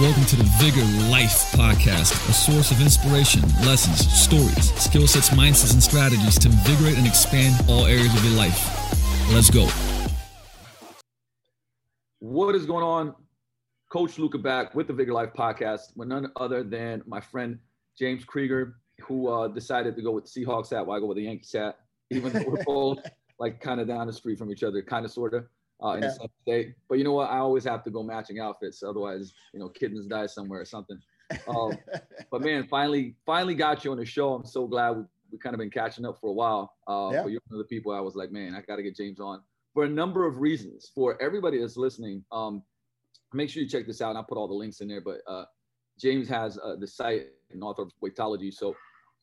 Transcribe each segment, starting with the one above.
Welcome to the Vigor Life Podcast, a source of inspiration, lessons, stories, skill sets, mindsets, and strategies to invigorate and expand all areas of your life. Let's go. What is going on? Coach Luca back with the Vigor Life Podcast with none other than my friend James Krieger, who uh, decided to go with the Seahawks hat while I go with the Yankees hat, even though we're both like kind of down the street from each other, kind of, sort of uh, in yeah. the state. But you know what? I always have to go matching outfits, otherwise, you know, kittens die somewhere or something. Um, but man, finally, finally got you on the show. I'm so glad we we kind of been catching up for a while. Uh, yeah. But you're one of the people I was like, man, I got to get James on for a number of reasons. For everybody that's listening, um, make sure you check this out. And I'll put all the links in there. But uh, James has uh, the site and author of Weightology, so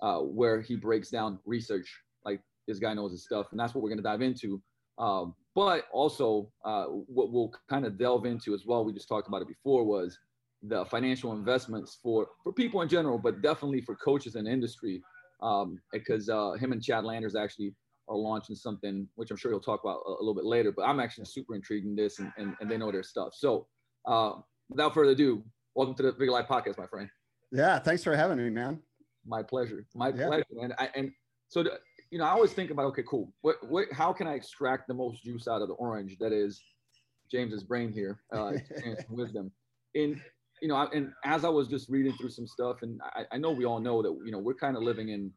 uh, where he breaks down research. Like this guy knows his stuff, and that's what we're going to dive into. Um, but also, uh, what we'll kind of delve into as well, we just talked about it before, was the financial investments for for people in general, but definitely for coaches in industry, um, because uh, him and Chad Landers actually are launching something, which I'm sure he'll talk about a, a little bit later. But I'm actually super intrigued in this, and, and, and they know their stuff. So, uh, without further ado, welcome to the Vigor Life Podcast, my friend. Yeah, thanks for having me, man. My pleasure. My yeah. pleasure. And I, and so you know, I always think about, okay, cool. What, what, how can I extract the most juice out of the orange? That is James's brain here, uh, wisdom. And, you know, and as I was just reading through some stuff, and I, I know we all know that, you know, we're kind of living in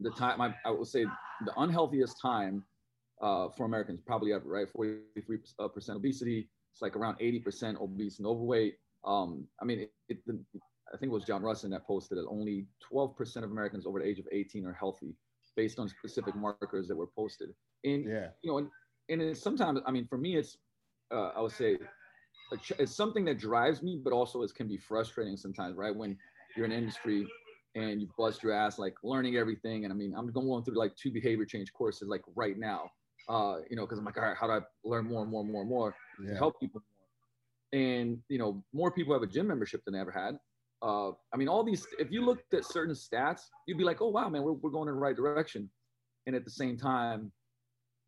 the time, I, I would say the unhealthiest time uh, for Americans probably ever, right? 43% uh, obesity. It's like around 80% obese and overweight. Um, I mean, it, it, I think it was John Rusin that posted that only 12% of Americans over the age of 18 are healthy based on specific markers that were posted. And yeah. you know, and, and it's sometimes, I mean, for me, it's uh, I would say it's something that drives me, but also it can be frustrating sometimes, right? When you're in industry and you bust your ass like learning everything. And I mean, I'm going through like two behavior change courses like right now, uh, you know, because I'm like, all right, how do I learn more and more and more and more yeah. to help people more? And you know, more people have a gym membership than they ever had uh, I mean, all these, if you looked at certain stats, you'd be like, oh, wow, man, we're, we're going in the right direction. And at the same time,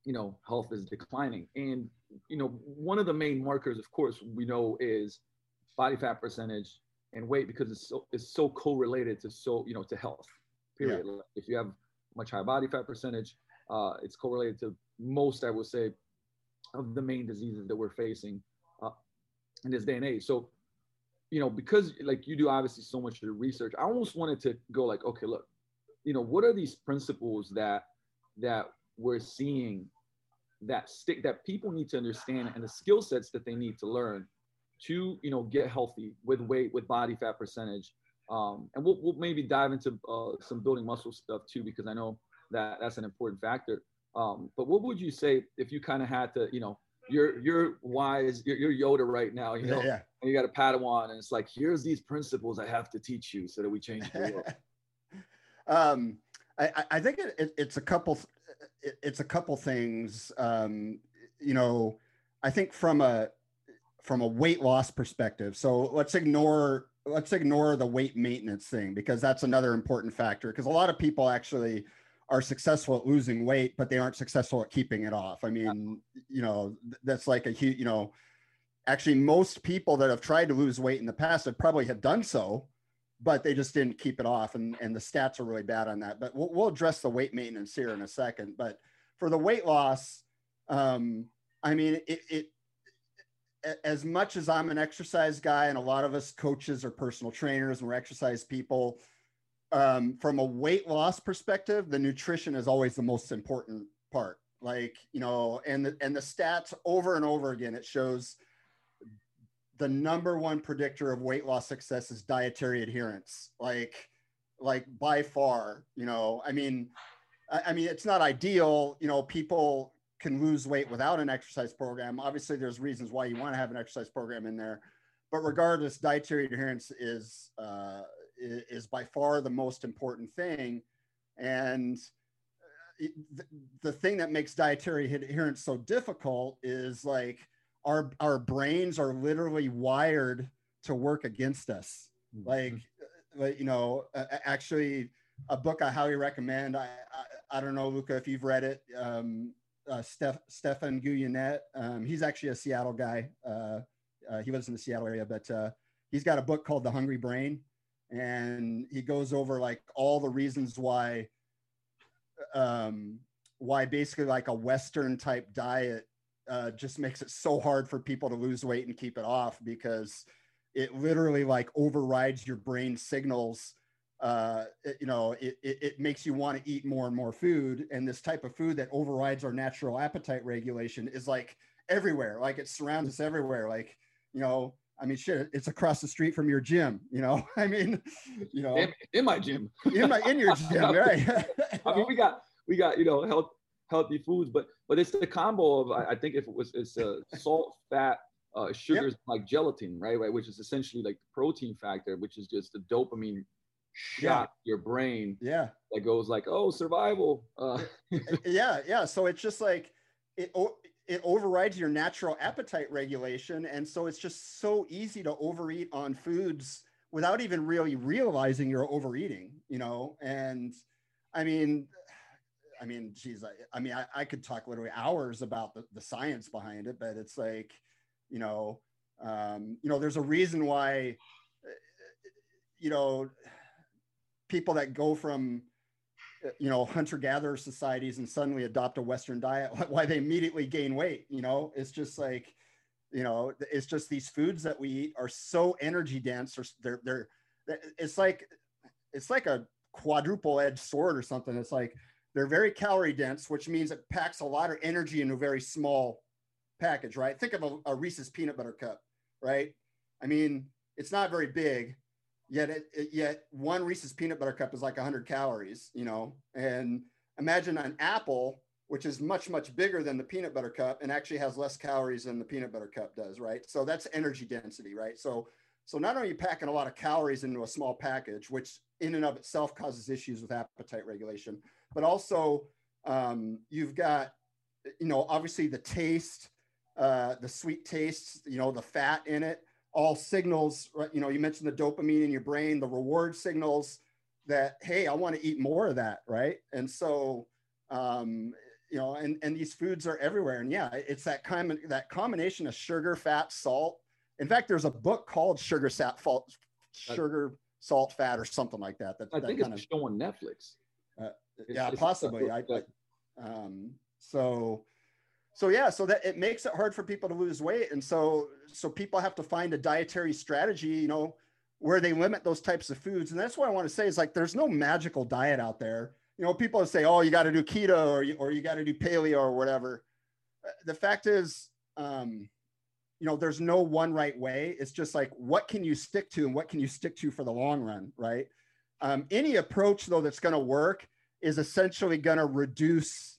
you know, health is declining. And, you know, one of the main markers, of course, we know is body fat percentage and weight because it's so, it's so correlated to so, you know, to health, period. Yeah. If you have much higher body fat percentage, uh, it's correlated to most, I would say, of the main diseases that we're facing uh, in this day and age. So you know, because like you do obviously so much of the research, I almost wanted to go like, okay, look, you know, what are these principles that that we're seeing that stick that people need to understand and the skill sets that they need to learn to, you know, get healthy with weight, with body fat percentage. Um, and we'll, we'll maybe dive into uh, some building muscle stuff too, because I know that that's an important factor. Um, but what would you say if you kind of had to, you know, you're you're wise, you're, you're Yoda right now, you know, yeah, and you got a Padawan, and it's like here's these principles I have to teach you so that we change the world. um, I, I think it, it, it's a couple, it, it's a couple things. Um, you know, I think from a from a weight loss perspective. So let's ignore let's ignore the weight maintenance thing because that's another important factor. Because a lot of people actually are successful at losing weight, but they aren't successful at keeping it off. I mean, you know, that's like a huge, you know, actually most people that have tried to lose weight in the past have probably have done so, but they just didn't keep it off. And, and the stats are really bad on that, but we'll, we'll address the weight maintenance here in a second. But for the weight loss, um, I mean, it, it, as much as I'm an exercise guy and a lot of us coaches or personal trainers and we're exercise people, um, from a weight loss perspective, the nutrition is always the most important part. Like, you know, and the, and the stats over and over again, it shows the number one predictor of weight loss success is dietary adherence. Like, like by far, you know, I mean, I, I mean, it's not ideal. You know, people can lose weight without an exercise program. Obviously, there's reasons why you want to have an exercise program in there, but regardless, dietary adherence is uh, is, by far the most important thing. And uh, the, the thing that makes dietary adherence so difficult is like our our brains are literally wired to work against us. Mm-hmm. Like, uh, like you know, actually, a book I highly recommend. I I, I don't know, Luca, if you've read it. Um, uh, Steph, Stephan Guyenet. Um, he's actually a Seattle guy. Uh, uh, he lives in the Seattle area, but uh, he's got a book called The Hungry Brain, and he goes over like all the reasons why um, why basically like a Western type diet uh, just makes it so hard for people to lose weight and keep it off because it literally like overrides your brain signals. Uh, it, you know, it, it, it makes you want to eat more and more food. And this type of food that overrides our natural appetite regulation is like everywhere. Like it surrounds us everywhere. Like, you know, I mean, shit, it's across the street from your gym. You know, I mean, you know, in, in my gym, in my in your gym, right? I mean, we got we got you know health healthy foods, but but it's the combo of I, I think if it was it's a salt, fat, uh, sugars yep. like gelatin, right? Right, which is essentially like the protein factor, which is just the dopamine shot yeah. your brain. Yeah, that goes like, oh, survival. Uh. yeah, yeah. So it's just like it. It overrides your natural appetite regulation, and so it's just so easy to overeat on foods without even really realizing you're overeating. You know, and I mean, I mean, geez, I, I mean, I, I, could talk literally hours about the, the science behind it, but it's like, you know, um, you know, there's a reason why, you know, people that go from, you know, hunter gatherer societies and suddenly adopt a Western diet, why they immediately gain weight. You know, it's just like, you know, it's just these foods that we eat are so energy dense, or they're they're, it's like, it's like a quadruple edged sword or something. It's like they're very calorie dense, which means it packs a lot of energy into a very small package, right? Think of a, a Reese's peanut butter cup, right? I mean, it's not very big, yet it, yet one Reese's peanut butter cup is like 100 calories, you know. And imagine an apple, which is much much bigger than the peanut butter cup, and actually has less calories than the peanut butter cup does, right? So that's energy density, right? So so not only are you packing a lot of calories into a small package, which in and of itself causes issues with appetite regulation, but also um, you've got, you know, obviously the taste, uh, the sweet taste, you know, the fat in it, all signals, right? You know, you mentioned the dopamine in your brain, the reward signals that, hey, I want to eat more of that, right? And so, um, you know, and, and these foods are everywhere. And yeah, it's that kind of, that combination of sugar, fat, salt. In fact, there's a book called Sugar, Sat, Fault, Sugar, Salt, Fat, or something like that. that I that think it's of, show on Netflix. Uh, yeah, possibly. I, I, um, so, so yeah, so that it makes it hard for people to lose weight, and so so people have to find a dietary strategy, you know, where they limit those types of foods, and that's what I want to say is like there's no magical diet out there. You know, people say, oh, you got to do keto or you, or you got to do paleo or whatever. The fact is, um, you know, there's no one right way. It's just like what can you stick to and what can you stick to for the long run, right? Um, any approach though that's going to work is essentially going to reduce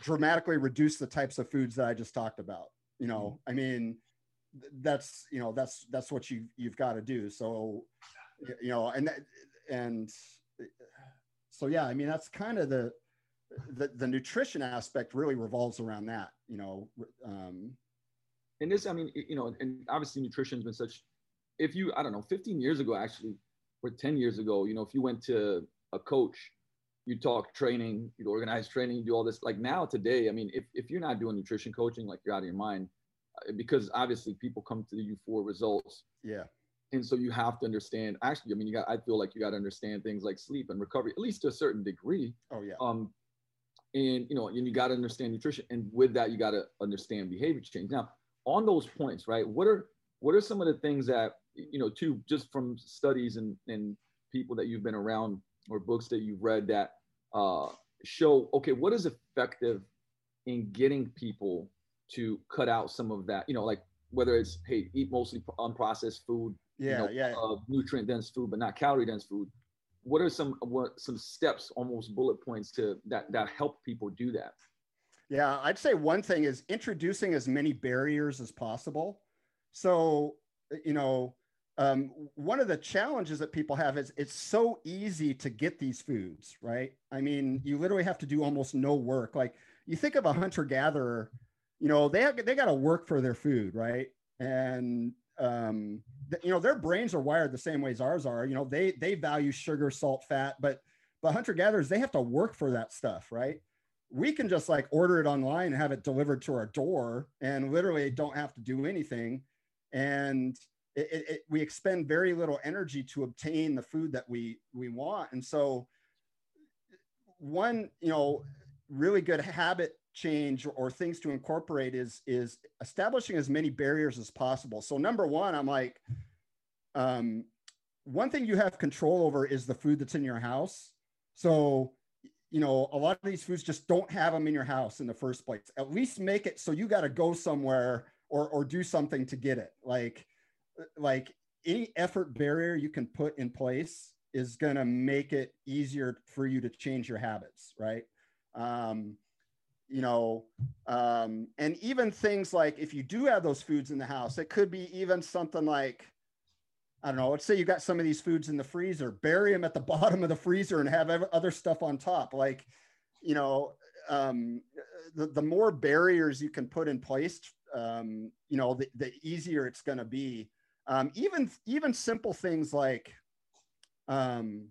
dramatically reduce the types of foods that I just talked about. You know, I mean, that's you know that's that's what you you've got to do. So, you know, and and so yeah, I mean that's kind of the the the nutrition aspect really revolves around that. You know, um, and this, I mean, you know, and obviously nutrition's been such. If you, I don't know, 15 years ago, actually, or 10 years ago, you know, if you went to a coach you talk training, you organize training, you do all this. Like now, today, I mean, if, if you're not doing nutrition coaching, like you're out of your mind, uh, because obviously people come to you for results. Yeah. And so you have to understand. Actually, I mean, you got. I feel like you got to understand things like sleep and recovery, at least to a certain degree. Oh yeah. Um, and you know, and you got to understand nutrition, and with that, you got to understand behavior change. Now, on those points, right? What are what are some of the things that you know, too, just from studies and and people that you've been around or books that you've read that uh, show okay what is effective in getting people to cut out some of that you know like whether it's hey eat mostly unprocessed food yeah you know, yeah. uh, nutrient dense food but not calorie dense food. What are some what some steps almost bullet points to that that help people do that? Yeah i'd say one thing is introducing as many barriers as possible. So you know um, one of the challenges that people have is it's so easy to get these foods, right? I mean, you literally have to do almost no work. Like you think of a hunter gatherer, you know, they have, they got to work for their food, right? And um, th- you know, their brains are wired the same way as ours are. You know, they they value sugar, salt, fat, but but hunter gatherers they have to work for that stuff, right? We can just like order it online and have it delivered to our door, and literally don't have to do anything. And it, it, we expend very little energy to obtain the food that we we want. And so one you know really good habit change or things to incorporate is is establishing as many barriers as possible. So number one i'm like um, one thing you have control over is the food that's in your house. So you know a lot of these foods just don't have them in your house in the first place. At least make it so you got to go somewhere or or do something to get it. Like like any effort barrier you can put in place is going to make it easier for you to change your habits right? Um, you know um, and even things like if you do have those foods in the house it could be even something like i don't know let's say you got some of these foods in the freezer bury them at the bottom of the freezer and have other stuff on top. Like you know um, the, the more barriers you can put in place um, you know the, the easier it's going to be um, even even simple things like um,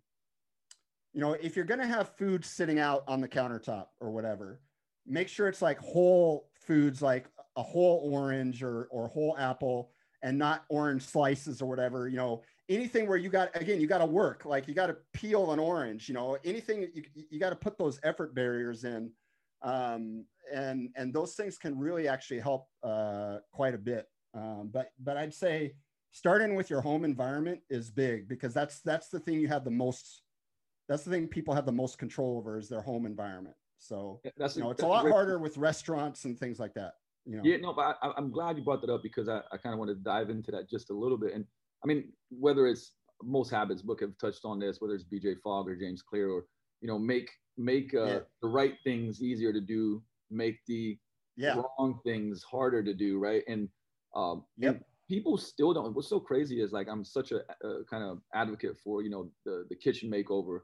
you know if you're going to have food sitting out on the countertop or whatever make sure it's like whole foods like a whole orange or or whole apple and not orange slices or whatever you know anything where you got again you got to work like you got to peel an orange you know anything you, you got to put those effort barriers in um, and and those things can really actually help uh, quite a bit. Um, but but i'd say starting with your home environment is big because that's that's the thing you have the most that's the thing people have the most control over is their home environment so that's you know it's a lot harder with restaurants and things like that you know yeah no but I, am glad you brought that up because i, I kind of want to dive into that just a little bit and i mean whether it's most habits book have touched on this whether it's bj fogg or james clear or you know make make uh, yeah. the right things easier to do make the yeah. wrong things harder to do right and um yep. and people still don't. What's so crazy is like I'm such a, a kind of advocate for you know the the kitchen makeover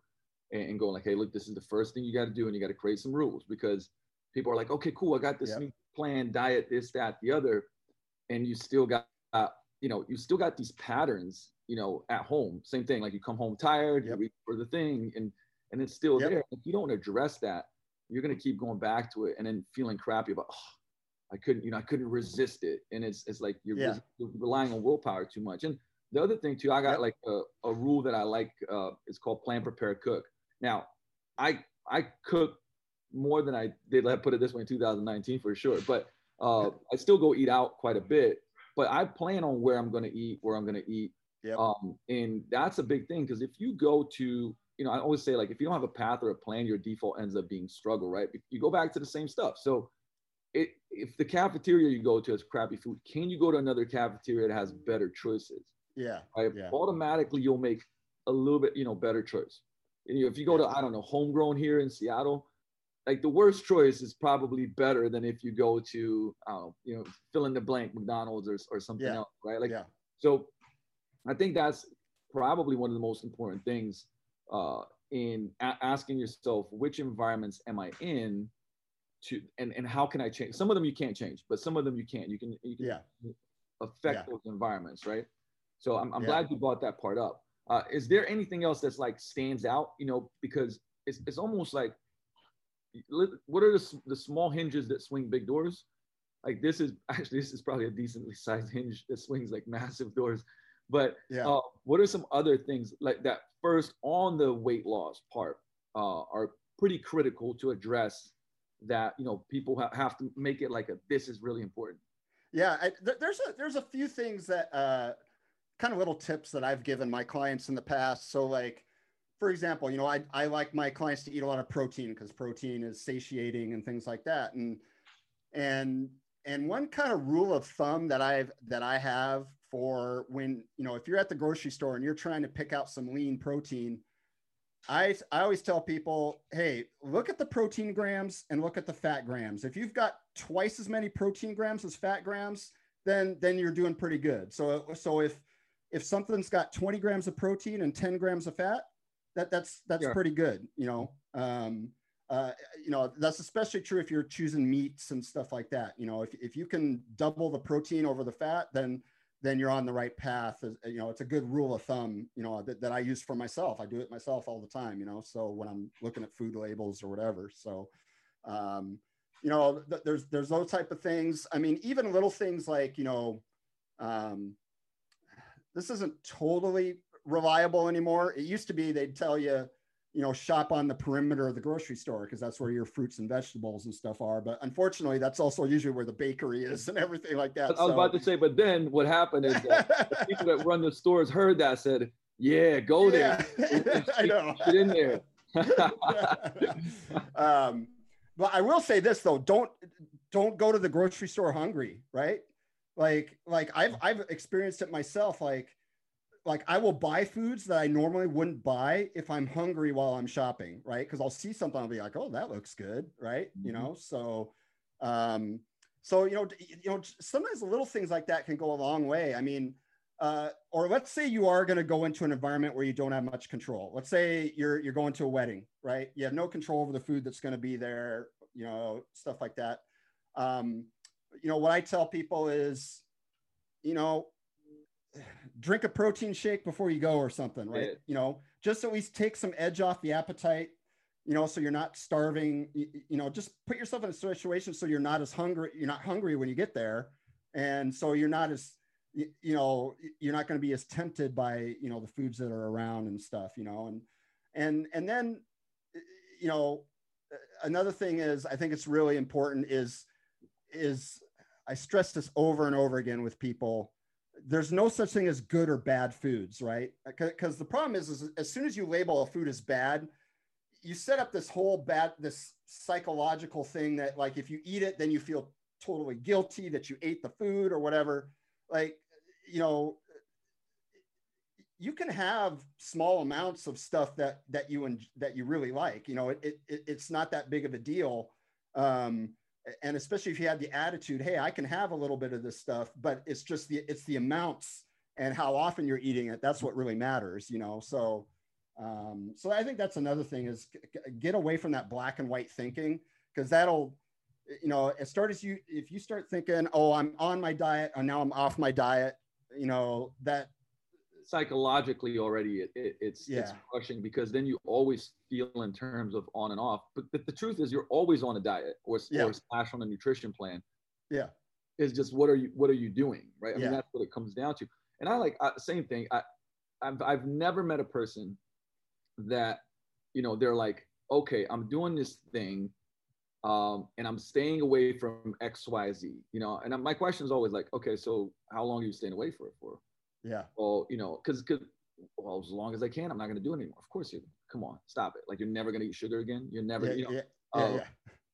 and, and going like, hey, look, this is the first thing you got to do, and you got to create some rules because people are like, okay, cool, I got this yep. new plan, diet, this, that, the other, and you still got uh, you know you still got these patterns you know at home same thing like you come home tired yep. you reach for the thing and and it's still yep. there if you don't address that you're going to keep going back to it and then feeling crappy about oh, I couldn't, you know, I couldn't resist it. And it's it's like you're, yeah. relying on willpower too much. And the other thing too, I got like a, a rule that I like. Uh, it's called plan, prepare, cook. Now, I I cook more than I did. Let put it this way in 2019 for sure. But uh, I still go eat out quite a bit. But I plan on where I'm going to eat, where I'm going to eat. Yep. Um, and that's a big thing because if you go to, you know, I always say like if you don't have a path or a plan, your default ends up being struggle, right? You go back to the same stuff. So it, if the cafeteria you go to has crappy food, can you go to another cafeteria that has better choices? Yeah. Right. Yeah. Automatically, you'll make a little bit, you know, better choice. And, know, if you go to, I don't know, homegrown here in Seattle, like the worst choice is probably better than if you go to, uh, you know, fill in the blank McDonald's or, or something yeah. else, right? Like, yeah. so I think that's probably one of the most important things uh, in a- asking yourself, which environments am I in? To and and how can I change? Some of them you can't change, but some of them you can. You can you can yeah. affect yeah. those environments, right? So I'm, I'm yeah. glad you brought that part up. Uh, is there anything else that's like stands out? You know, because it's it's almost like what are the, the small hinges that swing big doors? Like this is actually this is probably a decently sized hinge that swings like massive doors. But yeah. Uh, what are some other things like that? First, on the weight loss part, uh, are pretty critical to address that you know people ha- have to make it like a this is really important. Yeah I, th- there's a there's a few things that uh kind of little tips that i've given my clients in the past. So like for example you know i, I like my clients to eat a lot of protein because protein is satiating and things like that. And and and one kind of rule of thumb that i've that i have for when you know if you're at the grocery store and you're trying to pick out some lean protein I, I always tell people, hey, look at the protein grams and look at the fat grams. If you've got twice as many protein grams as fat grams, then then you're doing pretty good. So so if if something's got 20 grams of protein and 10 grams of fat, that that's that's yeah. pretty good. You know, um, uh, you know that's especially true if you're choosing meats and stuff like that. You know, if if you can double the protein over the fat, then then you're on the right path. You know, it's a good rule of thumb, you know, that, that I use for myself. I do it myself all the time, you know, so when I'm looking at food labels or whatever. So, um, you know, th- there's, there's those type of things. I mean, even little things like, you know, um, this isn't totally reliable anymore. It used to be they'd tell you, you know, shop on the perimeter of the grocery store because that's where your fruits and vegetables and stuff are. But unfortunately, that's also usually where the bakery is and everything like that. I was so. about to say, but then what happened is the people that run the stores heard that said, "Yeah, go there." Yeah. I know. Get in there. um, but I will say this though: don't don't go to the grocery store hungry, right? Like like I've I've experienced it myself. Like like I will buy foods that I normally wouldn't buy if I'm hungry while I'm shopping, right? Because I'll see something, I'll be like, oh, that looks good, right? Mm-hmm. You know, so um, so you know, you know, sometimes little things like that can go a long way. I mean, uh, or let's say you are going to go into an environment where you don't have much control. Let's say you're you're going to a wedding, right? You have no control over the food that's going to be there, you know, stuff like that. Um, you know, what I tell people is, you know, drink a protein shake before you go or something, right? Yeah. You know, just at least take some edge off the appetite. You know, so you're not starving. You, you know, just put yourself in a situation so you're not as hungry. You're not hungry when you get there, and so you're not as you, you know you're not going to be as tempted by you know the foods that are around and stuff you know and and and then you know another thing is i think it's really important is is i stress this over and over again with people there's no such thing as good or bad foods right? Because the problem is, is as soon as you label a food as bad you set up this whole bad this psychological thing that like if you eat it then you feel totally guilty that you ate the food or whatever. Like you know you can have small amounts of stuff that that you and that you really like you know it, it it's not that big of a deal. Um and especially if you had the attitude hey i can have a little bit of this stuff but it's just the it's the amounts and how often you're eating it that's what really matters you know? So um so i think that's another thing is get away from that black and white thinking because that'll you know as start as you if you start thinking oh i'm on my diet and now i'm off my diet you know that psychologically already it, it, it's yeah. it's crushing because then you always feel in terms of on and off but, but the truth is you're always on a diet or, yeah. or slash on a nutrition plan yeah is just what are you what are you doing right i yeah. mean that's what it comes down to and i like I, same thing i I've, I've never met a person that you know they're like okay i'm doing this thing um, and I'm staying away from X, Y, Z. You know, and my question is always like, okay, so how long are you staying away for it for? Yeah. Well, you know, because because well, as long as I can, I'm not going to do it anymore. Of course, you. Come on, stop it. Like you're never going to eat sugar again. You're never. Yeah, you know, yeah, yeah, uh, yeah.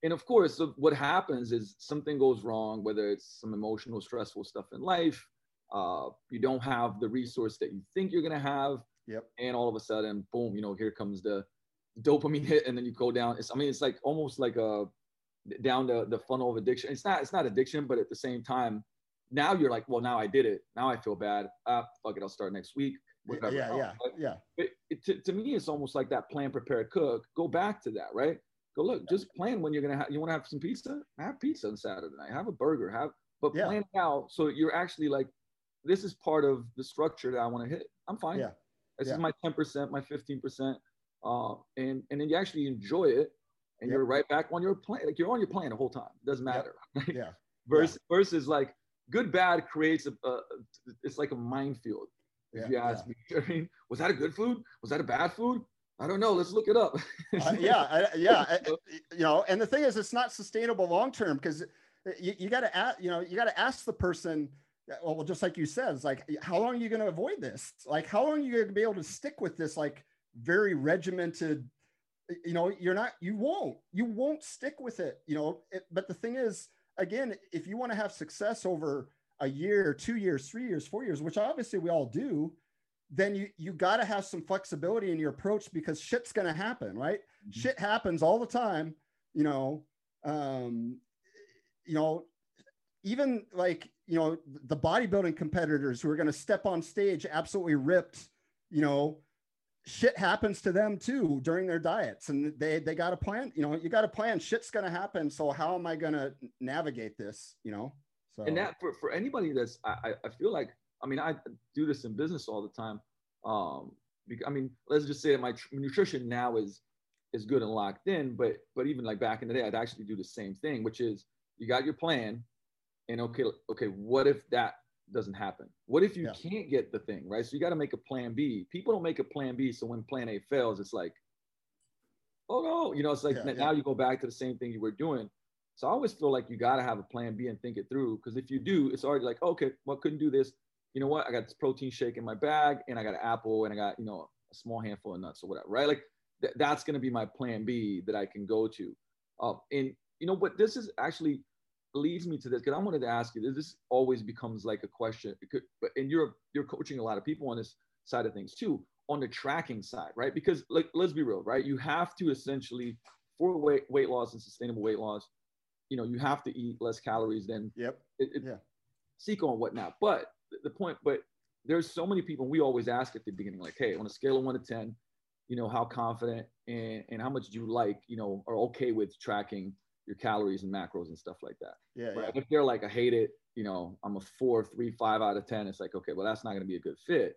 And of course, so what happens is something goes wrong, whether it's some emotional, stressful stuff in life. Uh, you don't have the resource that you think you're going to have. Yep. And all of a sudden, boom, you know, here comes the dopamine hit, and then you go down. It's, I mean, it's like almost like a down the, the funnel of addiction. It's not it's not addiction, but at the same time, now you're like, well, now I did it. Now I feel bad. Ah, fuck it, I'll start next week. Whatever. Yeah, yeah, yeah. It, it, to, to me, it's almost like that plan, prepare, cook. Go back to that, right? Go look, just plan when you're gonna have. You want to have some pizza? Have pizza on Saturday night. Have a burger. Have, but yeah. plan out so you're actually like, this is part of the structure that I want to hit. I'm fine. Yeah. This yeah. is my 10%, my 15%. Uh, and and then you actually enjoy it and yep. you're right back on your plan. Like you're on your plan the whole time. It doesn't matter. Yep. Yeah. versus yeah. versus like good bad creates a, a, it's like a minefield. If yeah, you ask yeah. me, I mean, was that a good food? Was that a bad food? I don't know. Let's look it up. uh, yeah, I, yeah. I, you know, and the thing is, it's not sustainable long term because you, you got to ask. You know, you got to ask the person. Well, just like you said, it's like, how long are you going to avoid this? Like, how long are you going to be able to stick with this, like, very regimented you know you're not you won't you won't stick with it you know it, but the thing is again if you want to have success over a year two years three years four years which obviously we all do then you you got to have some flexibility in your approach because shit's going to happen right mm-hmm. shit happens all the time you know um you know even like you know the bodybuilding competitors who are going to step on stage absolutely ripped you know shit happens to them too during their diets and they they got a plan you know you got a plan shit's going to happen so how am i going to navigate this you know? So and that for, for anybody that's I, I feel like i mean i do this in business all the time um because, i mean let's just say my tr- nutrition now is is good and locked in but but even like back in the day i'd actually do the same thing which is you got your plan and okay okay what if that doesn't happen? What if you Yeah. can't get the thing, right? So you got to make a plan B. People don't make a plan B. So when plan A fails, it's like, oh no, you know, it's like Yeah, now yeah. you go back to the same thing you were doing. So I always feel like you got to have a plan B and think it through. Because if you do, it's already like, okay, well, couldn't do this. You know what? I got this protein shake in my bag and I got an apple and I got, you know, a small handful of nuts or whatever, right? Like th- that's going to be my plan B that I can go to. Uh, and, you know, but this is actually leads me to this because I wanted to ask you. This this always becomes like a question, but and you're you're coaching a lot of people on this side of things too, on the tracking side, right? Because like let's be real, right? You have to essentially for weight weight loss and sustainable weight loss, you know, you have to eat less calories than Yep. it, it, Yeah. seco and whatnot. But the point, but there's so many people. We always ask at the beginning, like, hey, on a scale of one to ten, you know, how confident and and how much do you like, you know, are okay with tracking your calories and macros and stuff like that. Yeah. Right? Yeah. If they're like, I hate it, you know, I'm a four, three, five out of 10, it's like, okay, well, that's not going to be a good fit.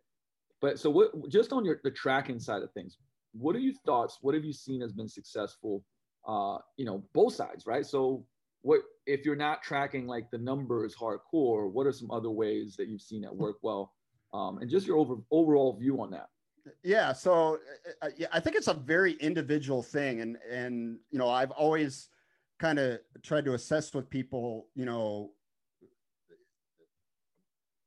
But so what, just on your, the tracking side of things, what are your thoughts? What have you seen has been successful? Uh, you know, both sides, right? So what, if you're not tracking like the numbers hardcore, what are some other ways that you've seen that work well? Um, and just your over, overall view on that. yeah so uh, uh, yeah, i think it's a very individual thing and and you know i've always kind of tried to assess with people you know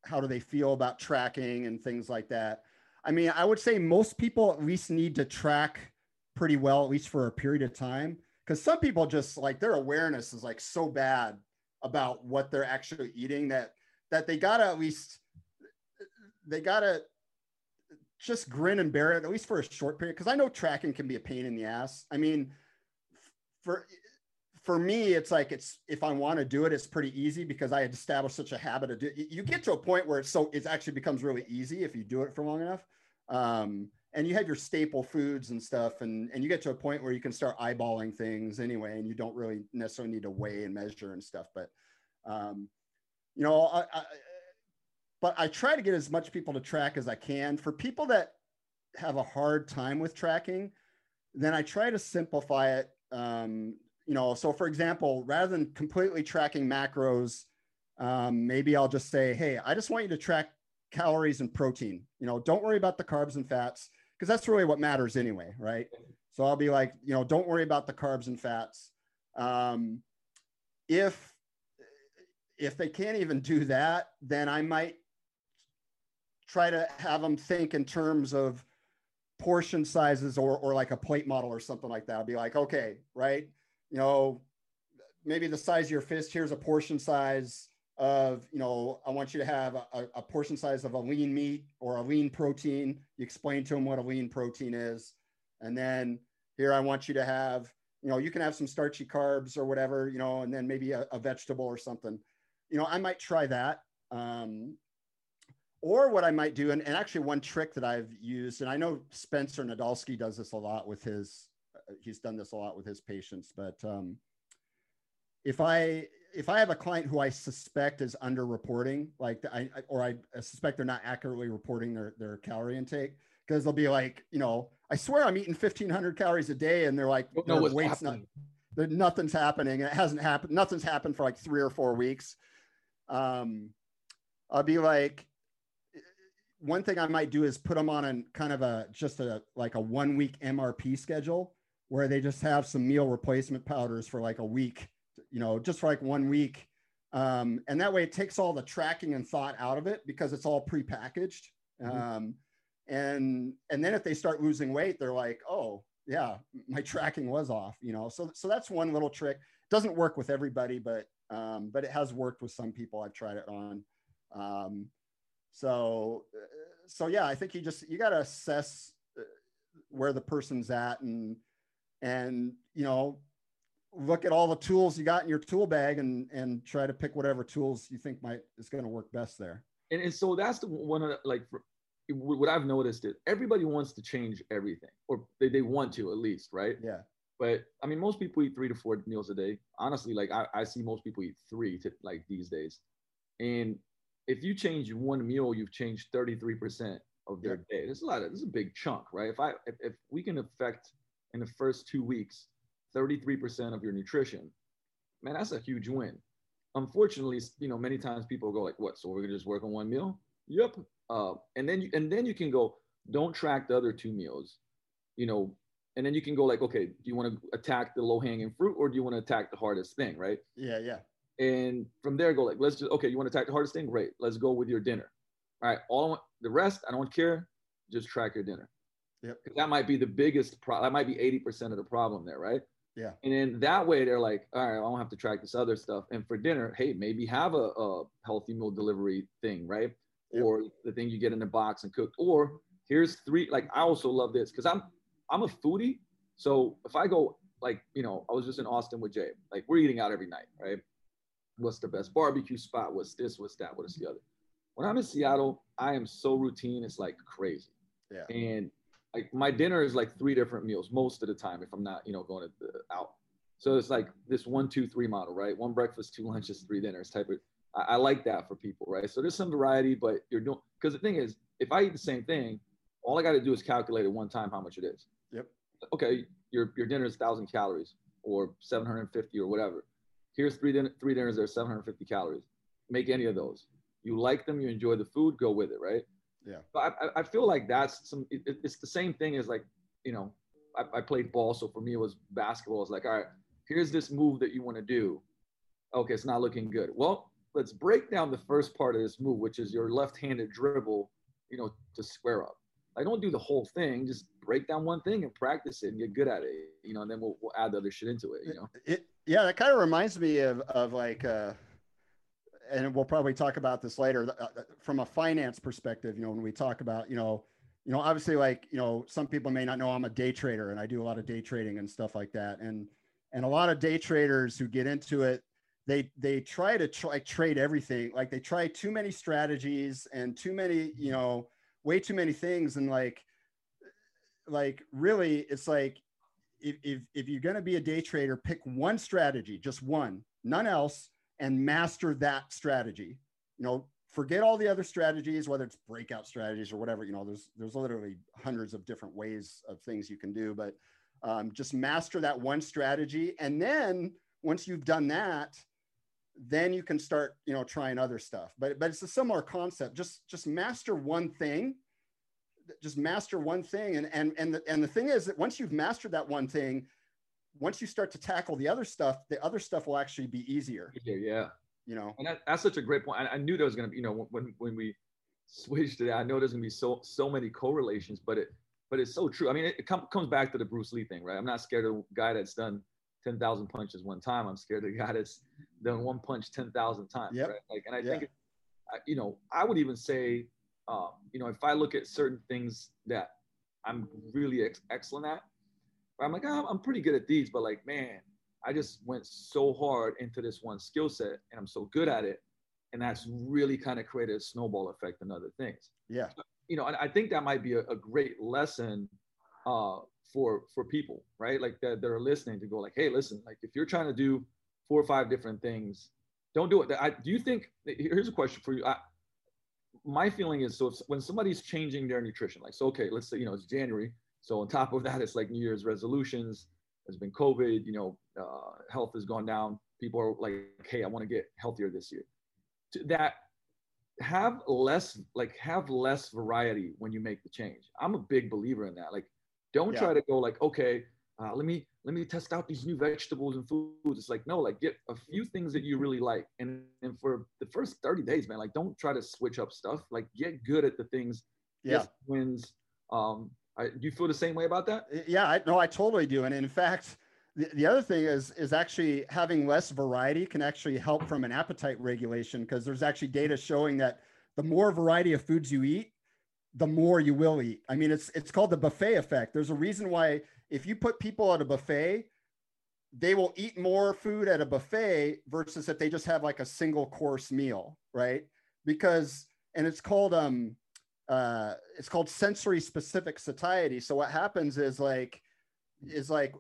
how do they feel about tracking and things like that. I mean i would say most people at least need to track pretty well at least for a period of time because some people just like their awareness is like so bad about what they're actually eating that that they gotta at least they gotta just grin and bear it at least for a short period because i know tracking can be a pain in the ass. I mean for for me it's like it's if i want to do it it's pretty easy because i had established such a habit of do you get to a point where it's so it actually becomes really easy if you do it for long enough um, and you have your staple foods and stuff and and you get to a point where you can start eyeballing things anyway and you don't really necessarily need to weigh and measure and stuff but um, you know I, I but I try to get as much people to track as I can. For people that have a hard time with tracking, then I try to simplify it. Um, you know, so for example, rather than completely tracking macros, um, maybe I'll just say, hey, I just want you to track calories and protein. You know, don't worry about the carbs and fats because that's really what matters anyway, right? So I'll be like, you know, don't worry about the carbs and fats. Um, if if they can't even do that, then I might try to have them think in terms of portion sizes or, or like a plate model or something like that. I'll be like, okay, right. You know, maybe the size of your fist, here's a portion size of, you know, I want you to have a, a portion size of a lean meat or a lean protein. You explain to them what a lean protein is. And then here I want you to have, you know, you can have some starchy carbs or whatever, you know, and then maybe a, a vegetable or something. You know, I might try that. Um, or what I might do, and, and actually one trick that I've used, and I know Spencer Nadolsky does this a lot with his, he's done this a lot with his patients, but um, if I if I have a client who I suspect is underreporting, like I or I suspect they're not accurately reporting their their calorie intake, because they'll be like, you know, I swear I'm eating 1,500 calories a day, and they're like, their weight's not, happening. there, nothing's happening, and it hasn't happened. Nothing's happened for like three or four weeks. Um, I'll be like, one thing I might do is put them on a kind of a just a like a one week MRP schedule where they just have some meal replacement powders for like a week, you know, just for like one week. Um, and that way it takes all the tracking and thought out of it because it's all prepackaged. Mhm. Um, and and then if they start losing weight, they're like, oh yeah, my tracking was off, you know. So so that's one little trick. Doesn't work with everybody, but um, but it has worked with some people. I've tried it on. Um, so uh, so yeah, I think you just you got to assess uh, where the person's at and and you know look at all the tools you got in your tool bag and and try to pick whatever tools you think might is going to work best there. and, and so that's the one of the, like for, what I've noticed is everybody wants to change everything, or they, they want to at least, right? Yeah. But I mean, most people eat three to four meals a day. Honestly, like I, I see most people eat three to like these days. And if you change one meal, you've changed 33% of their day. There's a lot of this is a big chunk, right? If I if, if we can affect in the first two weeks 33% of your nutrition, man, that's a huge win. unfortunately, you know, many times people go like, "What? So we're gonna just work on one meal?" Yep. Uh, and then you and then you can go, don't track the other two meals, you know, and then you can go like, okay, do you want to attack the low hanging fruit or do you want to attack the hardest thing, right? Yeah, yeah. And from there, go like, let's just okay, you want to attack the hardest thing? Great, let's go with your dinner. All right, all the rest, I don't care. Just track your dinner. Yep. That might be the biggest problem. That might be 80% of the problem there, right? Yeah. And then that way they're like, all right, I don't have to track this other stuff. And for dinner, hey, maybe have a, a healthy meal delivery thing, right? Yep. Or the thing you get in the box and cook. Or here's three. Like I also love this because I'm I'm a foodie. So if I go like, you know, I was just in Austin with Jay. Like we're eating out every night, right? What's the best barbecue spot? What's this? What's that? What's the other? When I'm in Seattle, I am so routine. It's like crazy. Yeah. And like my dinner is like three different meals most of the time if I'm not, you know, going to the, out. So it's like this one, two, three model, right? One breakfast, two lunches, three dinners type of. I, I like that for people, right? So there's some variety, but you're doing because the thing is, if I eat the same thing, all I got to do is calculate it one time how much it is. Yep. Okay, your your dinner is thousand calories or 750 or whatever. Here's three din- three dinners that are 750 calories. Make any of those. You like them, you enjoy the food, go with it, right? Yeah. But I, I feel like that's some, it, it's the same thing as like, you know, I, I played ball. So for me, it was basketball. It's like, all right, here's this move that you want to do. Okay, it's not looking good. Well, let's break down the first part of this move, which is your left-handed dribble, you know, to square up. I don't do the whole thing. Just break down one thing and practice it and get good at it. You know, and then we'll, we'll add the other shit into it. You know. It, yeah, that kind of reminds me of of like, uh, and we'll probably talk about this later uh, from a finance perspective. You know, when we talk about you know, you know, obviously like you know, some people may not know I'm a day trader and I do a lot of day trading and stuff like that. And and a lot of day traders who get into it, they they try to try trade everything. Like they try too many strategies and too many you know way too many things and like like really it's like if, if, if you're going to be a day trader pick one strategy just one none else and master that strategy. You know forget all the other strategies whether it's breakout strategies or whatever you know there's there's literally hundreds of different ways of things you can do but um, just master that one strategy. And then once you've done that then you can start you know trying other stuff. But but it's a similar concept. Just just master one thing just master one thing. And and and the, and the thing is that once you've mastered that one thing once you start to tackle the other stuff the other stuff will actually be easier Yeah, yeah. you know And that, that's such a great point. I, I knew there was going to be, you know, when when we switched to that, I know there's going to be so so many correlations, but it but it's so true. I mean, it, it com- comes back to the Bruce Lee thing, right? I'm not scared of the guy that's done ten thousand punches one time. I'm scared of the guy that's done one punch ten thousand times. Yep. Right? Like, and I Yeah. think, it, I- you know, I would even say, um, you know, if I look at certain things that I'm really ex- excellent at, I'm like, oh, I'm pretty good at these, but like, man, I just went so hard into this one skill set and I'm so good at it. And that's really kind of created a snowball effect in other things. yeah You know, and I think that might be a, a great lesson uh, for for people, right? Like that, that are listening to go like, hey, listen, like if you're trying to do four or five different things, don't do it. I, do you think, here's a question for you. I, my feeling is so if, when somebody's changing their nutrition, like, so, okay, let's say, you know, it's January. So on top of that, it's like New Year's resolutions. There's been COVID, you know, uh, health has gone down. People are like, hey, I want to get healthier this year. To that have less, like have less variety when you make the change. I'm a big believer in that. Like, don't Yeah. try to go like, okay, uh, let me let me test out these new vegetables and foods. It's like no, like get a few things that you really like, and and for the first 30 days, man, like don't try to switch up stuff. Like get good at the things. yeah wins. Um, I, do you feel the same way about that? yeah i no i totally do and in fact the, the other thing is is actually having less variety can actually help from an appetite regulation because there's actually data showing that the more variety of foods you eat the more you will eat. I mean it's it's called the buffet effect. There's a reason why if you put people at a buffet they will eat more food at a buffet versus if they just have like a single course meal right? Because and it's called um uh it's called sensory specific satiety. So what happens is like is like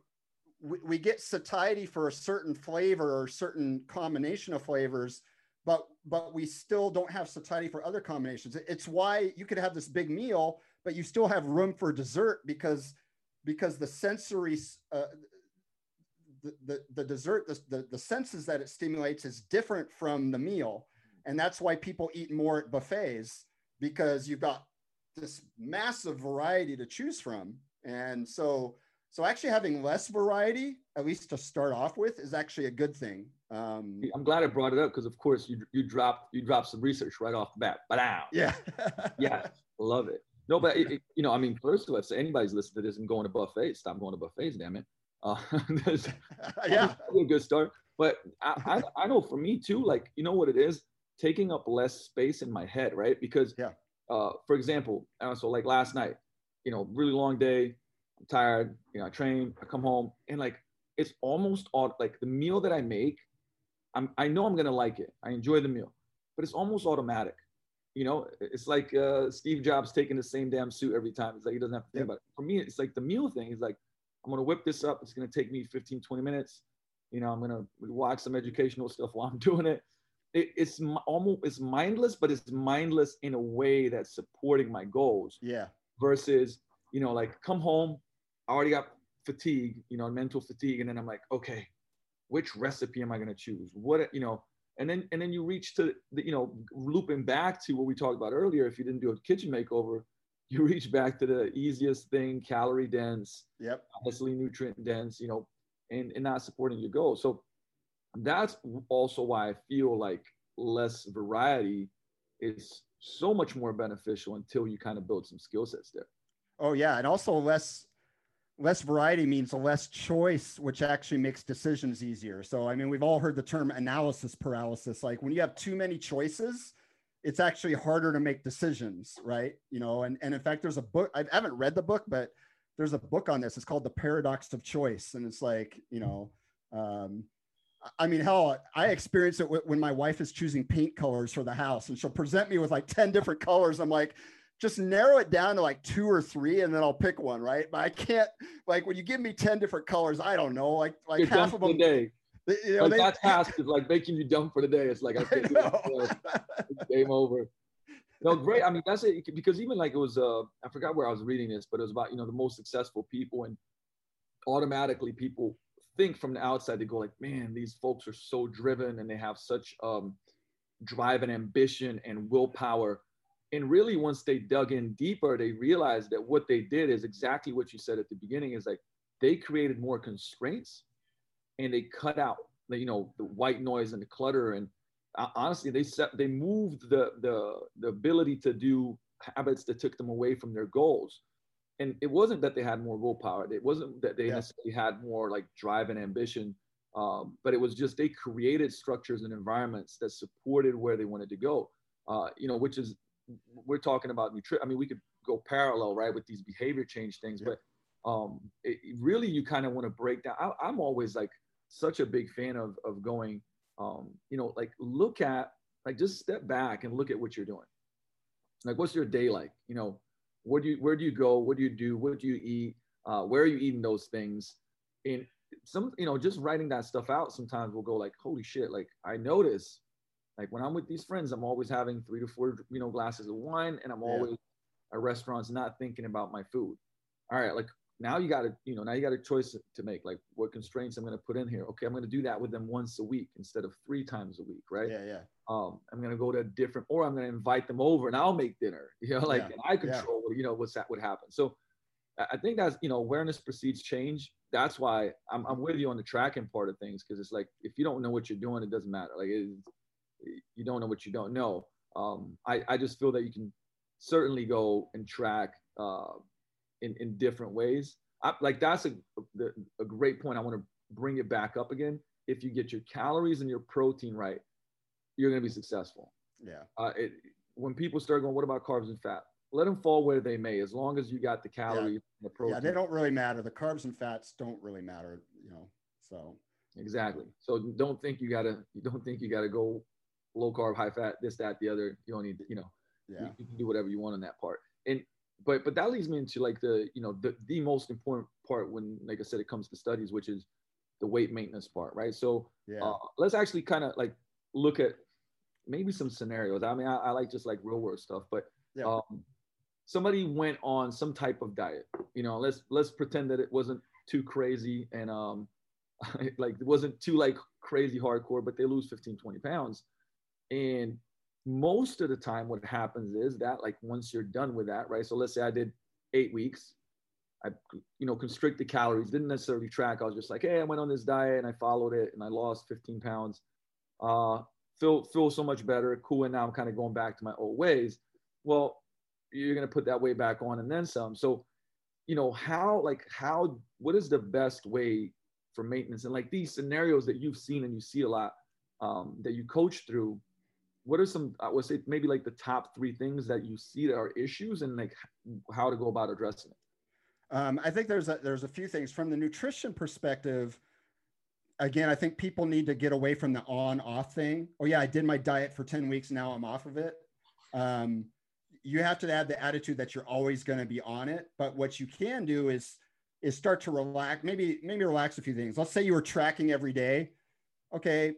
we, we get satiety for a certain flavor or certain combination of flavors but but we still don't have satiety for other combinations. It's why you could have this big meal but you still have room for dessert because because the sensory uh, the, the, the dessert, the, the, the senses that it stimulates is different from the meal. And that's why people eat more at buffets because you've got this massive variety to choose from. And so, so actually having less variety, at least to start off with, is actually a good thing. Um, I'm glad I brought it up because, of course, you you dropped you dropped some research right off the bat. But now, yeah, yeah, love it. No, but it, it, you know, I mean, first of all, if anybody's listening to this and going to buffets, stop going to buffets, damn it. Uh, yeah, a good start. But I, I, I know for me too, like you know what it is, taking up less space in my head, right? Because yeah, uh, for example, so like last night, you know, really long day, I'm tired, you know, I train, I come home, and like it's almost all like the meal that I make I'm, I know I'm gonna like it. I enjoy the meal, but it's almost automatic. You know, it's like uh, Steve Jobs taking the same damn suit every time. It's like he doesn't have to think yep. about it. For me, it's like the meal thing. Is like I'm gonna whip this up. It's gonna take me 15, 20 minutes. You know, I'm gonna watch some educational stuff while I'm doing it. It it's almost it's mindless, but it's mindless in a way that's supporting my goals. Yeah. Versus, you know, like come home, I already got fatigue, you know, mental fatigue, and then I'm like, okay, which recipe am I going to choose? What, you know, and then, and then you reach to the, you know, looping back to what we talked about earlier. If you didn't do a kitchen makeover, you reach back to the easiest thing, calorie dense, yep, honestly nutrient dense, you know, and, and not supporting your goals. So that's also why I feel like less variety is so much more beneficial until you kind of build some skill sets there. Oh yeah, and also less less variety means less choice, which actually makes decisions easier. So, I mean, we've all heard the term analysis paralysis. Like when you have too many choices, it's actually harder to make decisions, right? You know, and, and in fact, there's a book, I haven't read the book, but there's a book on this. It's called The Paradox of Choice. And it's like, you know, um, I mean, hell, I experience it when my wife is choosing paint colors for the house and she'll present me with like 10 different colors. I'm like, just narrow it down to like two or three and then I'll pick one, right? But I can't like when you give me 10 different colors, I don't know, like like You're half of them. The day. They, you know, like they, that task is like making you dumb for the day. It's like I think it's game over. No, great. I mean, that's it because even like it was uh I forgot where I was reading this, but it was about you know the most successful people and automatically people think from the outside they go like, man, these folks are so driven and they have such um drive and ambition and willpower. And really once they dug in deeper they realized that what they did is exactly what you said at the beginning is like they created more constraints and they cut out the you know the white noise and the clutter. And uh, honestly they set they moved the the the ability to do habits that took them away from their goals and it wasn't that they had more willpower it wasn't that they yeah. necessarily had more like drive and ambition um, but it was just they created structures and environments that supported where they wanted to go uh, you know which is we're talking about nutrition. I mean, we could go parallel, right, with these behavior change things, yeah. but um, it, really, you kind of want to break down. I, am always like such a big fan of of going, um, you know, like look at like just step back and look at what you're doing. Like, what's your day like? You know, where do you where do you go? What do you do? What do you eat? Uh, where are you eating those things? And some, you know, just writing that stuff out. Sometimes we'll go like, holy shit! Like I notice like when I'm with these friends, I'm always having three to four, you know, glasses of wine, and I'm yeah. always at restaurants not thinking about my food. All right, like now you got to, you know, now you got a choice to make. Like what constraints I'm going to put in here. Okay, I'm going to do that with them once a week instead of three times a week, right? Yeah, yeah. Um, I'm going to go to a different, or I'm going to invite them over and I'll make dinner. You know, like yeah. I control, yeah. you know, what's that would happen. So I think that's you know awareness precedes change. That's why I'm, I'm with you on the tracking part of things because it's like if you don't know what you're doing, it doesn't matter. Like it, you don't know what you don't know. Um, I, I just feel that you can certainly go and track uh, in, in different ways. I, like that's a, a, a great point. I want to bring it back up again. If you get your calories and your protein right, you're going to be successful. Yeah. Uh, it, when people start going, what about carbs and fat? Let them fall where they may, as long as you got the calories yeah. the protein. Yeah, they don't really matter. The carbs and fats don't really matter, you know. So exactly. So don't think you gotta. You don't think you gotta go low carb, high fat, this, that, the other. You don't need, to, you know, yeah. you, you, can do whatever you want on that part. And but but that leads me into like the you know the the most important part when like I said it comes to studies, which is the weight maintenance part, right? So yeah. uh, let's actually kind of like look at maybe some scenarios. I mean, I, I like just like real world stuff, but yeah. um, somebody went on some type of diet. You know, let's let's pretend that it wasn't too crazy and um like it wasn't too like crazy hardcore, but they lose 15, 20 pounds. And most of the time, what happens is that like once you're done with that, right? So let's say I did eight weeks, I you know constricted calories, didn't necessarily track. I was just like, hey, I went on this diet and I followed it and I lost 15 pounds. Uh, feel feel so much better, cool, and now I'm kind of going back to my old ways. Well, you're gonna put that weight back on and then some. So, you know, how like how what is the best way for maintenance and like these scenarios that you've seen and you see a lot um, that you coach through? What are some I would say maybe like the top three things that you see that are issues and like how to go about addressing it? Um, I think there's a, there's a few things from the nutrition perspective. Again, I think people need to get away from the on off thing. Oh yeah, I did my diet for 10 weeks. Now I'm off of it. Um, you have to have the attitude that you're always going to be on it. But what you can do is is start to relax. Maybe maybe relax a few things. Let's say you were tracking every day. Okay,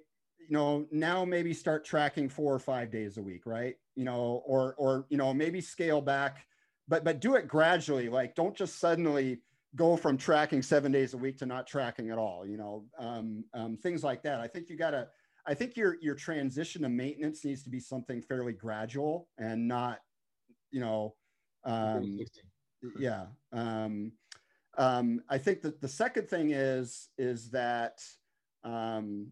you know now maybe start tracking four or five days a week, right? You know, or or you know maybe scale back, but but do it gradually. Like don't just suddenly go from tracking seven days a week to not tracking at all. You know, um, um, things like that. I think you got to. I think your your transition to maintenance needs to be something fairly gradual and not you know, um, yeah. Um, um, I think that the second thing is is that um,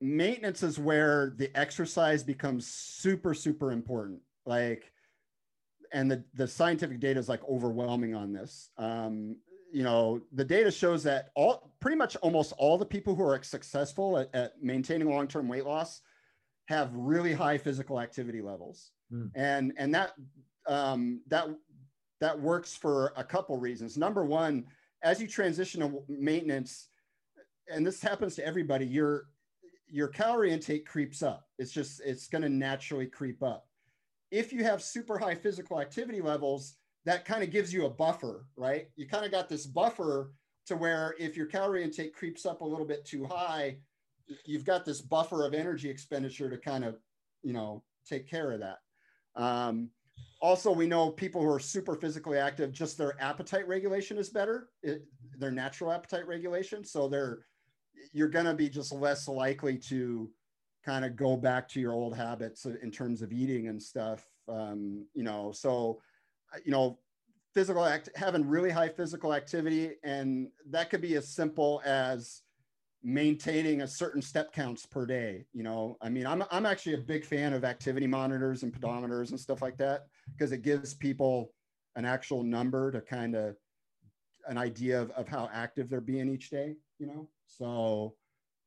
maintenance is where the exercise becomes super super important. Like, and the the scientific data is like overwhelming on this. Um, you know, the data shows that all pretty much almost all the people who are successful at, at maintaining long term weight loss have really high physical activity levels. Mm. And and that um, that that works for a couple reasons. Number one, as you transition to maintenance, and this happens to everybody, your your calorie intake creeps up. It's just it's going to naturally creep up. If you have super high physical activity levels, that kind of gives you a buffer, right? You kind of got this buffer to where if your calorie intake creeps up a little bit too high, you've got this buffer of energy expenditure to kind of, you know, take care of that. Um, also, we know people who are super physically active, just their appetite regulation is better, it, their natural appetite regulation. So they're, you're going to be just less likely to kind of go back to your old habits in terms of eating and stuff. Um, you know, so, you know, physical act, having really high physical activity, and that could be as simple as, maintaining a certain step counts per day you know i mean i'm, I'm actually a big fan of activity monitors and pedometers and stuff like that because it gives people an actual number to kind of an idea of, of how active they're being each day you know? So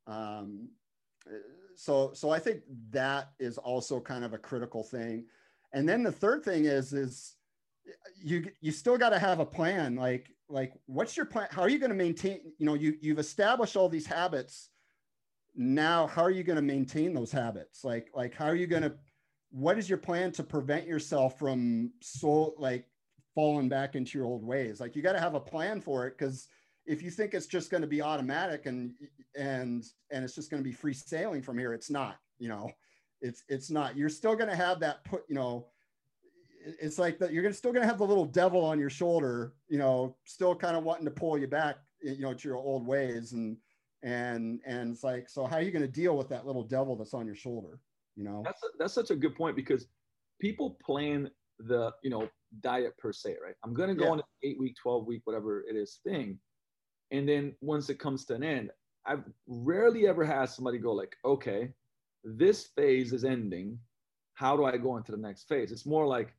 um so so i think that is also kind of a critical thing. And then the third thing is is you you still got to have a plan like like what's your plan? How are you going to maintain you know you you've established all these habits. Now how are you going to maintain those habits? Like like how are you going to what is your plan to prevent yourself from so like falling back into your old ways? Like you got to have a plan for it because if you think it's just going to be automatic and and and it's just going to be free sailing from here it's not you know it's it's not you're still going to have that put you know it's like that you're still gonna have the little devil on your shoulder, you know, still kind of wanting to pull you back, you know, to your old ways. And and and it's like, so how are you gonna deal with that little devil that's on your shoulder? You know, that's a, that's such a good point because people plan the you know diet per se, right? I'm gonna go yeah. on an eight week, twelve week, whatever it is thing, and then once it comes to an end, I've rarely ever had somebody go like, okay, this phase is ending. How do I go into the next phase? It's more like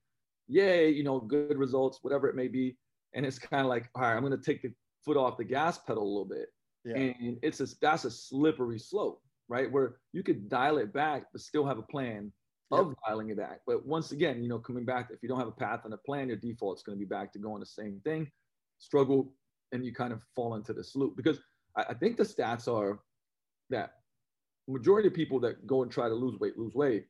yay, you know, good results, whatever it may be. And it's kind of like, all right, I'm going to take the foot off the gas pedal a little bit. Yeah. And it's a, that's a slippery slope, right? Where you could dial it back, but still have a plan of yep. dialing it back. But once again, you know, coming back, if you don't have a path and a plan, your default is going to be back to going the same thing, struggle, and you kind of fall into this loop. Because I, I think the stats are that majority of people that go and try to lose weight, lose weight,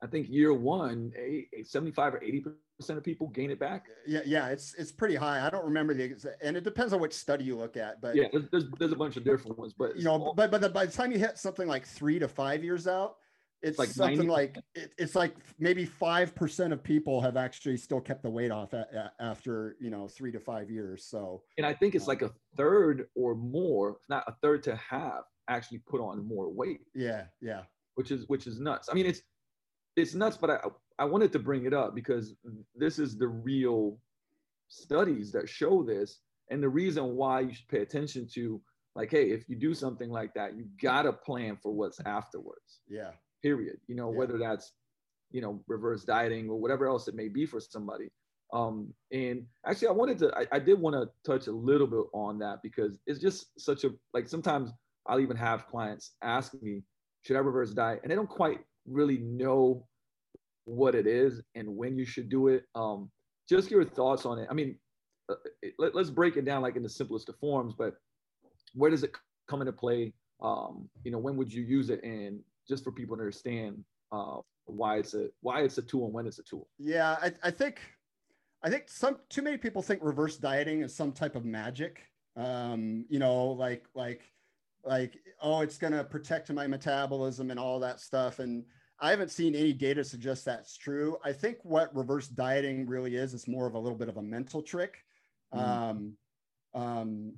I think year one, a 75 or 80 percent of people gain it back. Yeah, yeah, it's it's pretty high. I don't remember the exact, and it depends on which study you look at, but yeah, there's there's, there's a bunch of different ones, but you know, but but the, by the time you hit something like three to five years out, it's Like something 90%. like it, it's like maybe five percent of people have actually still kept the weight off after you know three to five years. So and I think it's uh like a third or more not a third to half, actually put on more weight, yeah, yeah, which is which is nuts. I mean, it's it's nuts, but I I wanted to bring it up because this is the real studies that show this, and the reason why you should pay attention to like, hey, if you do something like that, you gotta plan for what's afterwards. yeah, period you know Yeah. whether that's you know reverse dieting or whatever else it may be for somebody. Um and actually i wanted to i, I did want to touch a little bit on that because it's just such a like sometimes i'll even have clients ask me should i reverse diet? And they don't quite really know what it is and when you should do it. Um just your thoughts on it. I mean uh, let, let's break it down like in the simplest of forms but where does it come into play? Um you know when would you use it and just for people to understand uh, why it's a why it's a tool and when it's a tool. yeah. I, I think I think some too many people think reverse dieting is some type of magic. Um, you know, like like like oh, it's gonna protect my metabolism and all that stuff. And I haven't seen any data suggest that's true. I think what reverse dieting really is is more of a little bit of a mental trick. Mhm. Um, um,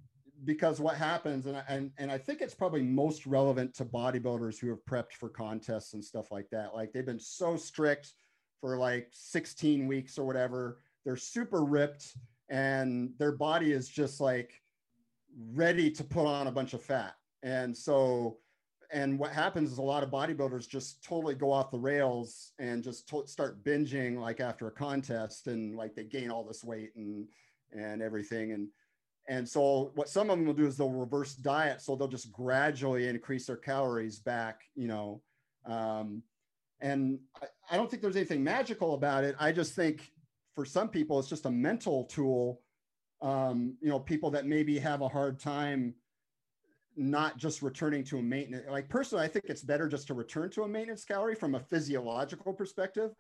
because what happens, and, and and I think it's probably most relevant to bodybuilders who have prepped for contests and stuff like that. Like they've been so strict for like 16 weeks or whatever. They're super ripped, and their body is just like ready to put on a bunch of fat. And so, and what happens is a lot of bodybuilders just totally go off the rails and just to- start binging like after a contest, and like they gain all this weight and and everything. And and so what some of them will do is they'll reverse diet. So they'll just gradually increase their calories back, you know. Um, and I, I don't think there's anything magical about it. I just think for some people, it's just a mental tool. Um, you know, people that maybe have a hard time not just returning to a maintenance. Like personally, I think it's better just to return to a maintenance calorie from a physiological perspective.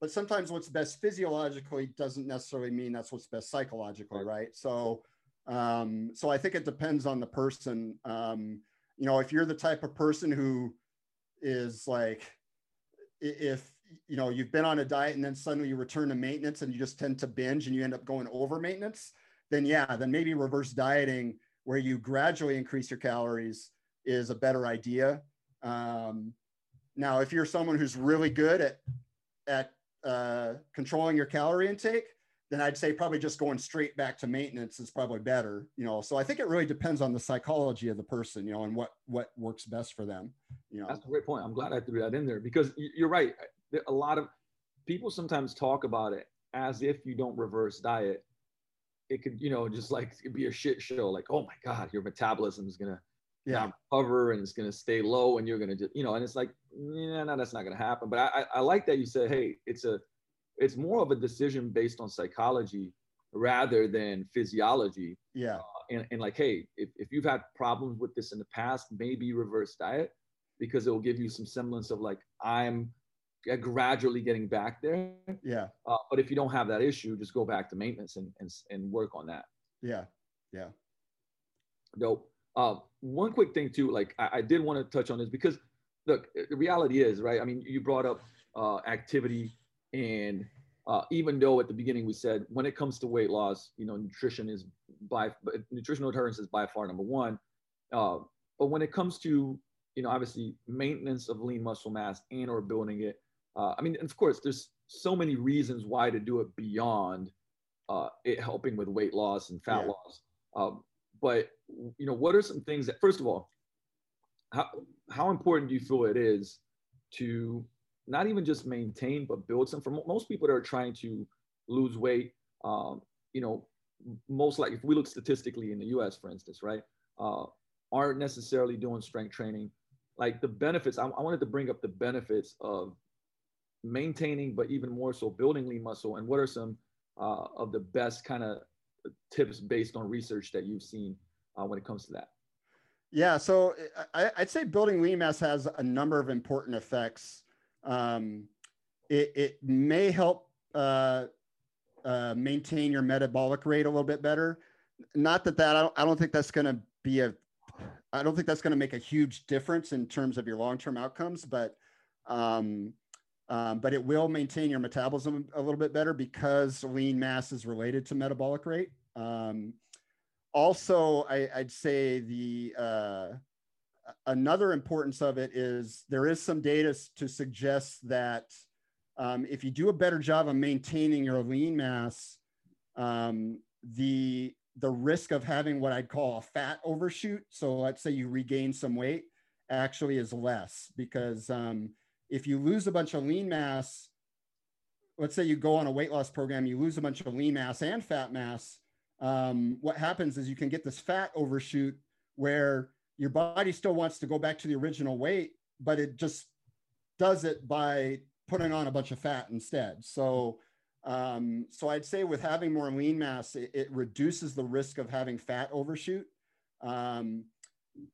But sometimes what's best physiologically doesn't necessarily mean that's what's best psychologically, right? So, um, so I think it depends on the person. Um, you know, if you're the type of person who is like, if you know you've been on a diet and then suddenly you return to maintenance and you just tend to binge and you end up going over maintenance, then yeah, then maybe reverse dieting where you gradually increase your calories is a better idea. Um, now, if you're someone who's really good at at uh, controlling your calorie intake, then I'd say probably just going straight back to maintenance is probably better. You know, so I think it really depends on the psychology of the person, you know, and what what works best for them. You know, That's a great point. I'm glad I threw that in there because you're right. A lot of people sometimes talk about it as if you don't reverse diet, it could, you know, just like it'd be a shit show. Like, oh my God, your metabolism is gonna yeah, recover and it's gonna stay low, and you're gonna just, you know, and it's like, yeah, no, that's not gonna happen. But I, I, I like that you said, hey, it's a, it's more of a decision based on psychology rather than physiology yeah, and, and like, hey, if, if you've had problems with this in the past, maybe reverse diet because it will give you some semblance of like, I'm gradually getting back there. yeah, Uh, but if you don't have that issue, just go back to maintenance and, and, and work on that. yeah, yeah, Dope. Uh, one quick thing too, like I, I did want to touch on this because look, the reality is, right? I mean, you brought up uh, activity and uh, even though at the beginning we said when it comes to weight loss, you know, nutrition is by nutritional adherence is by far number one. Uh, but when it comes to, you know, obviously maintenance of lean muscle mass and or building it, uh, I mean, of course, there's so many reasons why to do it beyond uh, it helping with weight loss and fat Yeah. loss. Um, but you know, what are some things that, first of all, how how important do you feel it is to not even just maintain but build some? For most people that are trying to lose weight, um, you know, most like if we look statistically in the U.S., for instance, right, uh, aren't necessarily doing strength training. Like the benefits, I, I wanted to bring up the benefits of maintaining, but even more so building lean muscle. And what are some uh, of the best kind of tips based on research that you've seen uh, when it comes to that? Yeah, so I, I'd say building lean mass has a number of important effects. Um, it, it may help uh, uh, maintain your metabolic rate a little bit better. Not that that I don't, I don't think that's going to be a, I don't think that's going to make a huge difference in terms of your long-term outcomes, but Um, um, but it will maintain your metabolism a little bit better because lean mass is related to metabolic rate. Um, also, I, would say the uh, another importance of it is there is some data to suggest that um, if you do a better job of maintaining your lean mass, um, the the risk of having what I'd call a fat overshoot. So let's say you regain some weight, actually is less because um, if you lose a bunch of lean mass, let's say you go on a weight loss program, you lose a bunch of lean mass and fat mass. Um, what happens is you can get this fat overshoot where your body still wants to go back to the original weight, but it just does it by putting on a bunch of fat instead. So, um, so I'd say with having more lean mass, it, it reduces the risk of having fat overshoot. Um,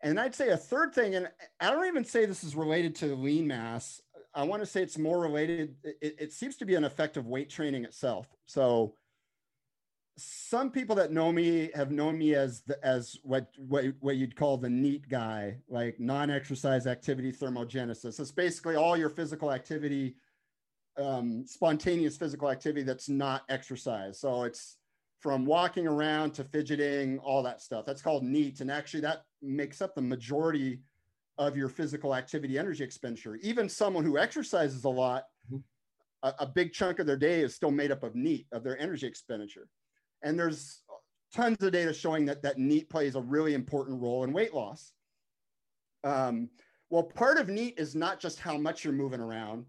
and I'd say a third thing, and I don't even say this is related to lean mass. I want to say it's more related. It, it seems to be an effect of weight training itself. So some people that know me have known me as the, as what, what what you'd call the NEAT guy, like non-exercise activity thermogenesis. It's basically all your physical activity, um, spontaneous physical activity that's not exercise. So it's from walking around to fidgeting, all that stuff. That's called NEAT, and actually that makes up the majority of your physical activity energy expenditure. Even someone who exercises a lot, mm-hmm. a, a big chunk of their day is still made up of NEAT of their energy expenditure. And there's tons of data showing that that NEAT plays a really important role in weight loss. Um, well, part of NEAT is not just how much you're moving around,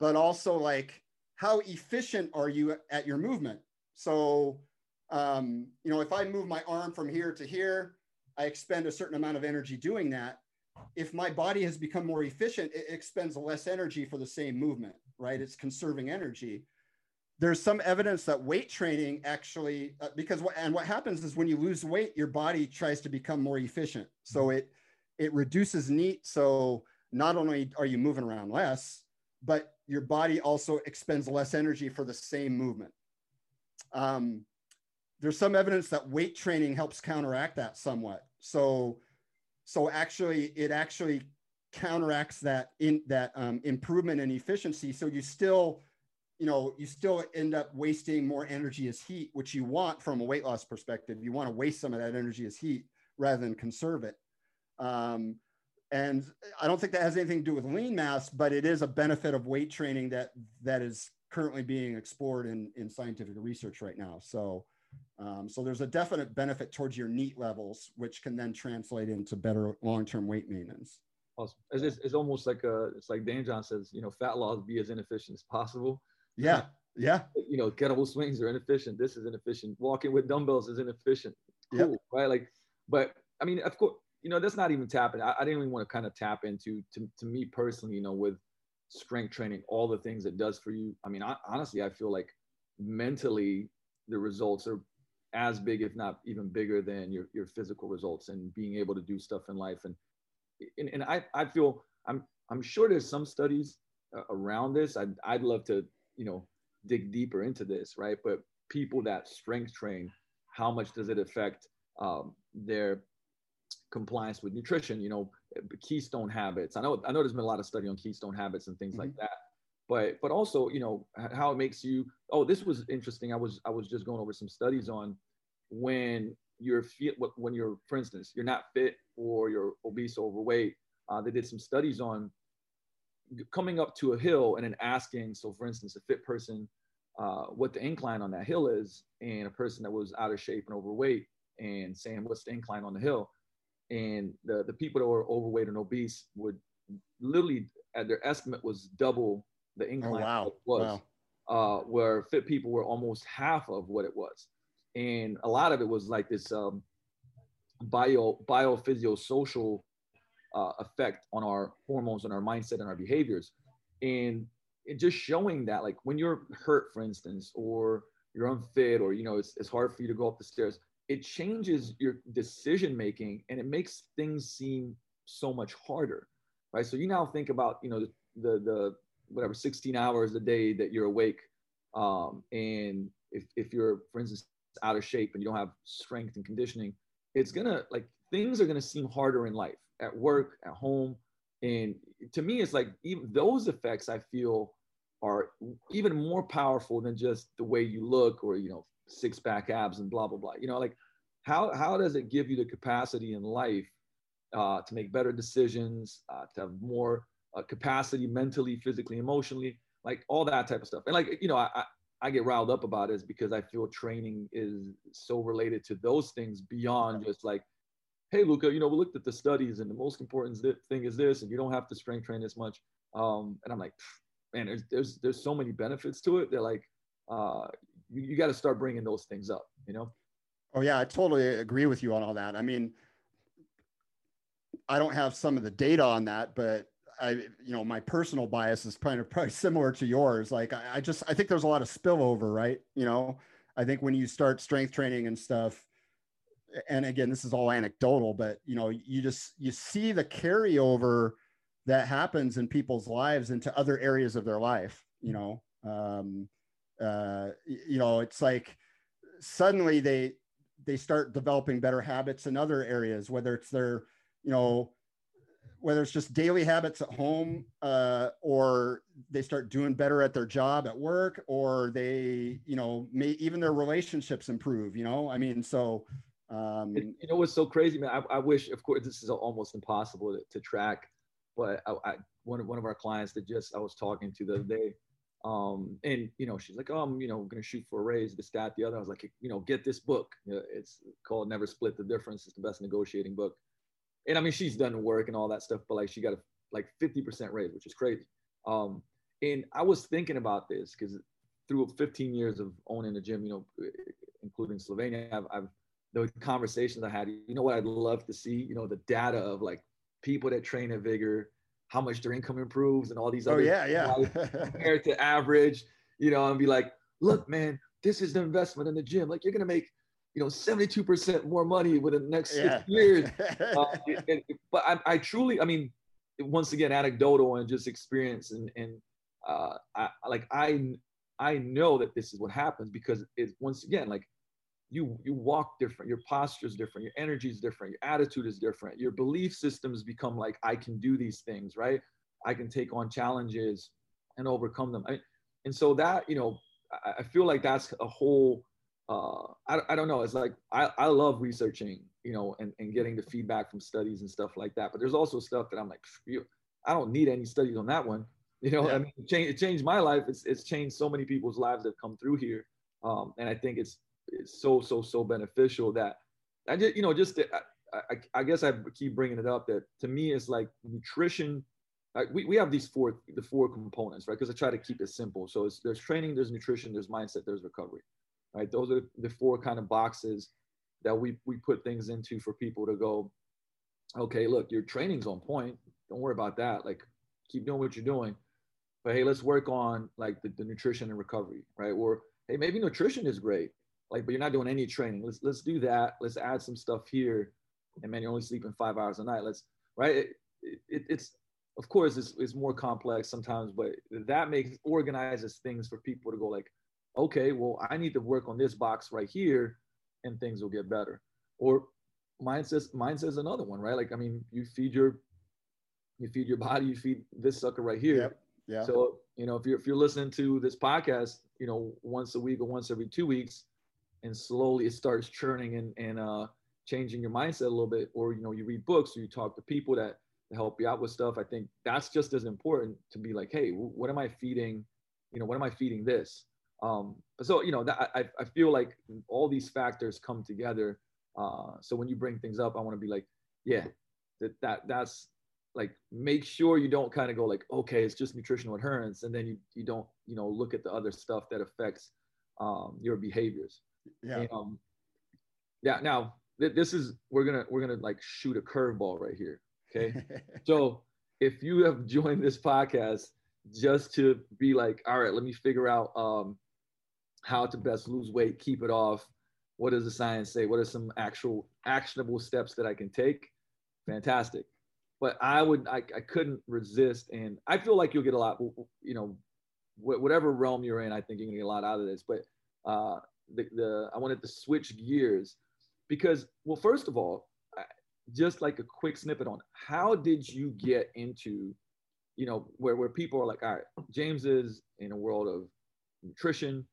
but also like how efficient are you at your movement. So, um, you know, if I move my arm from here to here, I expend a certain amount of energy doing that. If my body has become more efficient, it expends less energy for the same movement, right? It's conserving energy there's some evidence that weight training actually uh, because what and what happens is when you lose weight your body tries to become more efficient. So mm-hmm. it it reduces NEAT so not only are you moving around less but your body also expends less energy for the same movement. Um, there's some evidence that weight training helps counteract that somewhat. So so actually it actually counteracts that in that um, improvement in efficiency. So you still you know, you still end up wasting more energy as heat, which you want from a weight loss perspective. You want to waste some of that energy as heat rather than conserve it. Um, and I don't think that has anything to do with lean mass, but it is a benefit of weight training that that is currently being explored in, in scientific research right now. So, um, so there's a definite benefit towards your NEAT levels, which can then translate into better long-term weight maintenance. Awesome. It's, it's, almost like a, it's like Dan John says, you know, fat loss be as inefficient as possible yeah. Yeah. You know, kettlebell swings are inefficient. This is inefficient. Walking with dumbbells is inefficient. Cool. Yep. Right. Like, but I mean, of course, you know, that's not even tapping. I, I didn't even want to kind of tap into, to, to me personally, you know, with strength training, all the things it does for you. I mean, I, honestly, I feel like mentally the results are as big, if not even bigger than your, your physical results and being able to do stuff in life. And, and, and I, I feel I'm, I'm sure there's some studies uh, around this. I'd, I'd love to you know dig deeper into this right? But people that strength train how much does it affect um, their compliance with nutrition you know keystone habits? I know i know there's been a lot of study on keystone habits and things mm-hmm. like that but but also you know how it makes you oh this was interesting. I was i was just going over some studies on when you're fit when you're for instance you're not fit or you're obese or overweight uh, they did some studies on coming up to a hill and then asking, so for instance, a fit person, uh, what the incline on that hill is, and a person that was out of shape and overweight, and saying, what's the incline on the hill? And the, the people that were overweight and obese would literally, at their estimate, was double the oh, incline oh, wow. was. Wow. Uh, where fit people were almost half of what it was. And a lot of it was like this um, bio biophysiosocial uh, effect on our hormones and our mindset and our behaviors. And it just showing that, like when you're hurt, for instance, or you're unfit, or you know it's, it's hard for you to go up the stairs, it changes your decision making and it makes things seem so much harder, right? So you now think about you know the the, the whatever 16 hours a day that you're awake, um, and if if you're, for instance, out of shape and you don't have strength and conditioning, it's gonna like things are gonna seem harder in life at work, at home. And to me, it's like even those effects I feel are even more powerful than just the way you look or you know six pack abs and blah blah blah. You know, like how how does it give you the capacity in life uh, to make better decisions, uh, to have more uh, capacity mentally, physically, emotionally, like all that type of stuff. And like you know, I I get riled up about is because I feel training is so related to those things beyond just like, hey Luca, you know, we looked at the studies and the most important thing is this, and you don't have to strength train as much. Um, and I'm like, man, there's there's there's so many benefits to it. They're like, uh, you, you got to start bringing those things up, you know? Oh yeah, I totally agree with you on all that. I mean, I don't have some of the data on that, but I, you know, my personal bias is kind of probably similar to yours. Like, I, I just, I think there's a lot of spillover, right? You know, I think when you start strength training and stuff, and again, this is all anecdotal, but you know, you just you see the carryover that happens in people's lives into other areas of their life. You know, um, uh, you know, it's like suddenly they they start developing better habits in other areas, whether it's their, you know, whether it's just daily habits at home uh, or they start doing better at their job at work or they you know may even their relationships improve you know i mean so um, you know what's so crazy man I, I, wish of course this is almost impossible to, to track but I, I, one, of, one of our clients that just i was talking to the other day um, and you know she's like oh i'm you know gonna shoot for a raise this that the other. I was like you know get this book. It's called never split the difference it's the best negotiating book. And I mean, she's done work and all that stuff, but like she got a like 50% raise, which is crazy. Um, and I was thinking about this because through 15 years of owning a gym, you know, including Slovenia, I've, I've the conversations I had, you know what I'd love to see, you know, the data of like people that train at Vigor, how much their income improves and all these other oh, other yeah, yeah. compared to average, you know, and be like, look, man, this is the investment in the gym. Like you're gonna make you know 72% more money within the next six years uh, and, but I, I, truly i mean once again anecdotal and just experience and, and uh, I, like i i know that this is what happens because it's once again like you you walk different your posture is different your energy is different your attitude is different your belief systems become like i can do these things right i can take on challenges and overcome them I, and so that you know I, I feel like that's a whole uh, I, I don't know. It's like I, I love researching, you know, and, and getting the feedback from studies and stuff like that. But there's also stuff that I'm like, I don't need any studies on that one. You know, yeah. I mean, it changed, it changed my life. It's, it's changed so many people's lives that come through here. Um, and I think it's, it's so, so, so beneficial that I just, you know, just, I, I, I guess I keep bringing it up that to me, it's like nutrition. Like we, we have these four, the four components, right? Because I try to keep it simple. So it's, there's training, there's nutrition, there's mindset, there's recovery right? Those are the four kind of boxes that we, we put things into for people to go, okay, look, your training's on point. Don't worry about that. Like keep doing what you're doing. But hey, let's work on like the, the nutrition and recovery, right? Or hey, maybe nutrition is great, like, but you're not doing any training. Let's let's do that. Let's add some stuff here. And man, you're only sleeping five hours a night. Let's right. It, it, it's of course it's, it's more complex sometimes, but that makes organizes things for people to go like, okay, well, I need to work on this box right here and things will get better. Or mine says another one, right? Like, I mean, you feed your you feed your body, you feed this sucker right here. Yep. Yeah. So, you know, if you're if you're listening to this podcast, you know, once a week or once every two weeks, and slowly it starts churning and and uh changing your mindset a little bit, or you know, you read books or you talk to people that help you out with stuff. I think that's just as important to be like, hey, what am I feeding? You know, what am I feeding this? Um, so you know that I, I feel like all these factors come together. Uh, so when you bring things up, I want to be like, yeah, that that that's like make sure you don't kind of go like, okay, it's just nutritional adherence, and then you you don't you know look at the other stuff that affects um, your behaviors. Yeah. Um, yeah. Now th- this is we're gonna we're gonna like shoot a curveball right here. Okay. so if you have joined this podcast just to be like, all right, let me figure out um, how to best lose weight, keep it off. What does the science say? What are some actual actionable steps that I can take? Fantastic. But I would, I, I couldn't resist. And I feel like you'll get a lot, you know, whatever realm you're in, I think you're gonna get a lot out of this. But uh, the, the, I wanted to switch gears because, well, first of all, just like a quick snippet on how did you get into, you know, where where people are like, all right, James is in a world of nutrition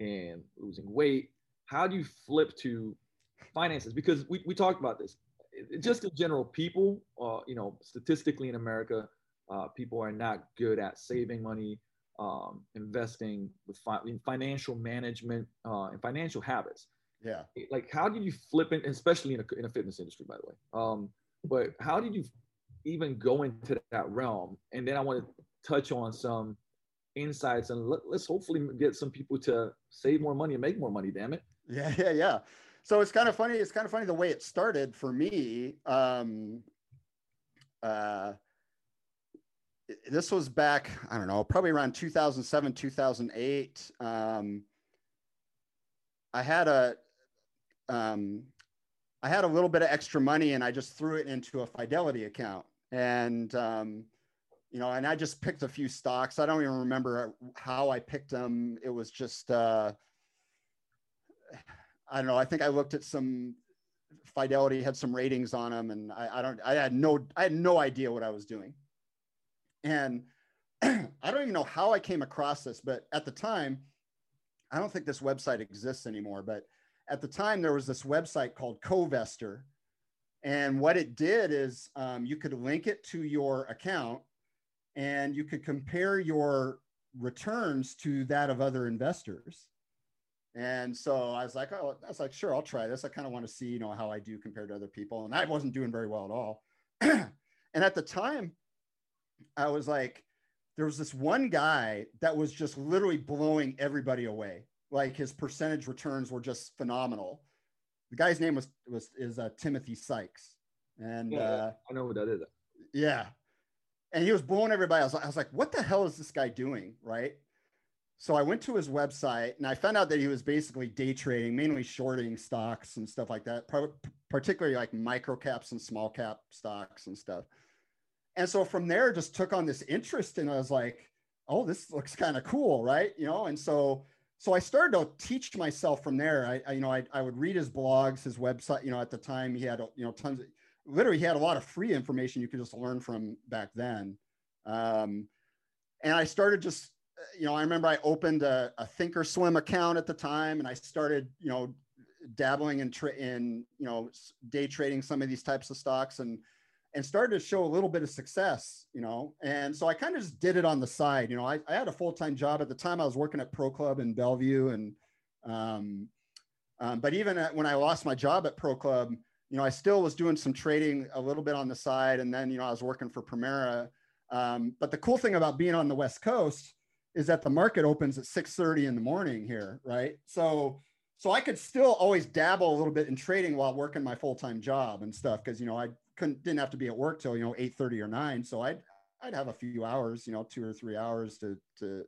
and losing weight. How do you flip to finances? Because we, we talked about this. Just in general, people, uh, you know, statistically in America, uh, people are not good at saving money, um, investing with fi- financial management uh, and financial habits. Yeah. Like, how did you flip it, especially in a, in a fitness industry, by the way? Um, but how did you even go into that realm? And then I want to touch on some insights and let, us hopefully get some people to save more money and make more money. Damn it. Yeah, yeah, yeah. So it's kind of funny. It's kind of funny the way it started for me. Um, uh, this was back, I don't know, probably around 2007, 2008. Um, I had a, um, I had a little bit of extra money and I just threw it into a Fidelity account. And, um, you know, and I just picked a few stocks. I don't even remember how I picked them. It was just, uh, I don't know. I think I looked at some Fidelity had some ratings on them, and I, I don't. I had no. I had no idea what I was doing. And I don't even know how I came across this, but at the time, I don't think this website exists anymore. But at the time, there was this website called Covestor. and what it did is um, you could link it to your account, and you could compare your returns to that of other investors. And so I was like, oh, I was like, sure, I'll try this. I kind of want to see, you know, how I do compared to other people. And I wasn't doing very well at all. and at the time, I was like, there was this one guy that was just literally blowing everybody away. Like his percentage returns were just phenomenal. The guy's name was was is uh, Timothy Sykes, and yeah, uh, I know who that is. Yeah, and he was blowing everybody. I was, I was like, what the hell is this guy doing? Right. So I went to his website and I found out that he was basically day trading, mainly shorting stocks and stuff like that, particularly like micro caps and small cap stocks and stuff. And so from there, just took on this interest, and I was like, "Oh, this looks kind of cool, right?" You know. And so, so I started to teach myself from there. I, I you know, I, I would read his blogs, his website. You know, at the time he had, you know, tons of, literally, he had a lot of free information you could just learn from back then. Um, and I started just you know, I remember I opened a, a Thinkorswim account at the time, and I started, you know, dabbling in, tra- in you know, day trading some of these types of stocks, and and started to show a little bit of success, you know. And so I kind of just did it on the side. You know, I, I had a full time job at the time. I was working at Pro Club in Bellevue, and um, um, but even at, when I lost my job at Pro Club, you know, I still was doing some trading a little bit on the side, and then you know I was working for Primera. Um, but the cool thing about being on the West Coast is that the market opens at 6:30 in the morning here, right? So so I could still always dabble a little bit in trading while working my full-time job and stuff because you know I couldn't didn't have to be at work till you know 8:30 or 9 so I'd I'd have a few hours you know 2 or 3 hours to to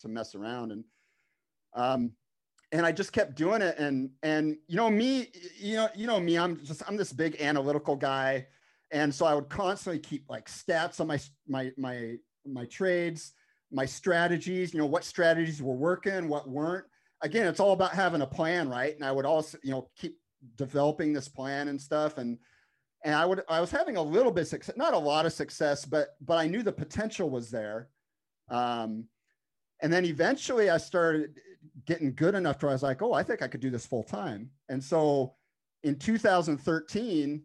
to mess around and um and I just kept doing it and and you know me you know you know me I'm just I'm this big analytical guy and so I would constantly keep like stats on my my my my trades my strategies, you know, what strategies were working, what weren't. Again, it's all about having a plan, right? And I would also, you know, keep developing this plan and stuff. And and I would I was having a little bit success, not a lot of success, but but I knew the potential was there. Um, and then eventually I started getting good enough to where I was like, oh, I think I could do this full time. And so in 2013,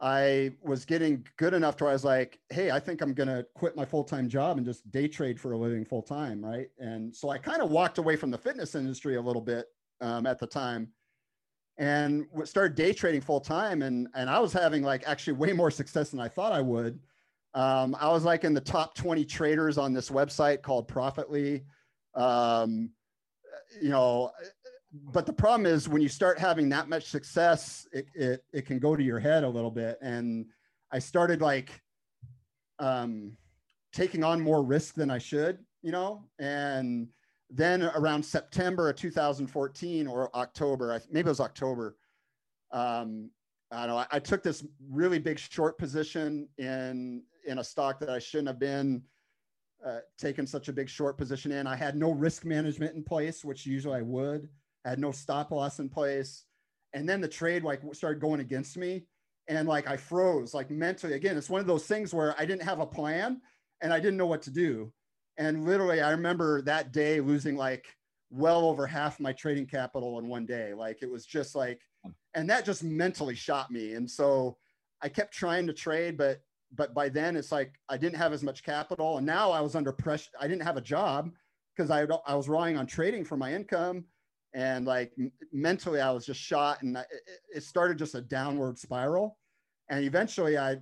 I was getting good enough to where I was like, hey, I think I'm to quit my full time job and just day trade for a living full time. Right. And so I kind of walked away from the fitness industry a little bit um, at the time and started day trading full time. And, and I was having like actually way more success than I thought I would. Um, I was like in the top 20 traders on this website called Profitly. Um, you know, but the problem is when you start having that much success, it, it, it can go to your head a little bit. And I started like um, taking on more risk than I should, you know, and then around September of 2014 or October, maybe it was October. Um, I don't know. I, I took this really big short position in in a stock that I shouldn't have been uh, taking such a big short position in. I had no risk management in place, which usually I would. I had no stop loss in place. And then the trade like started going against me. and like I froze like mentally. Again, it's one of those things where I didn't have a plan and I didn't know what to do. And literally, I remember that day losing like well over half my trading capital in one day. Like it was just like, and that just mentally shot me. And so I kept trying to trade, but but by then it's like I didn't have as much capital, and now I was under pressure. I didn't have a job because I I was relying on trading for my income, and like mentally I was just shot, and I, it, it started just a downward spiral, and eventually I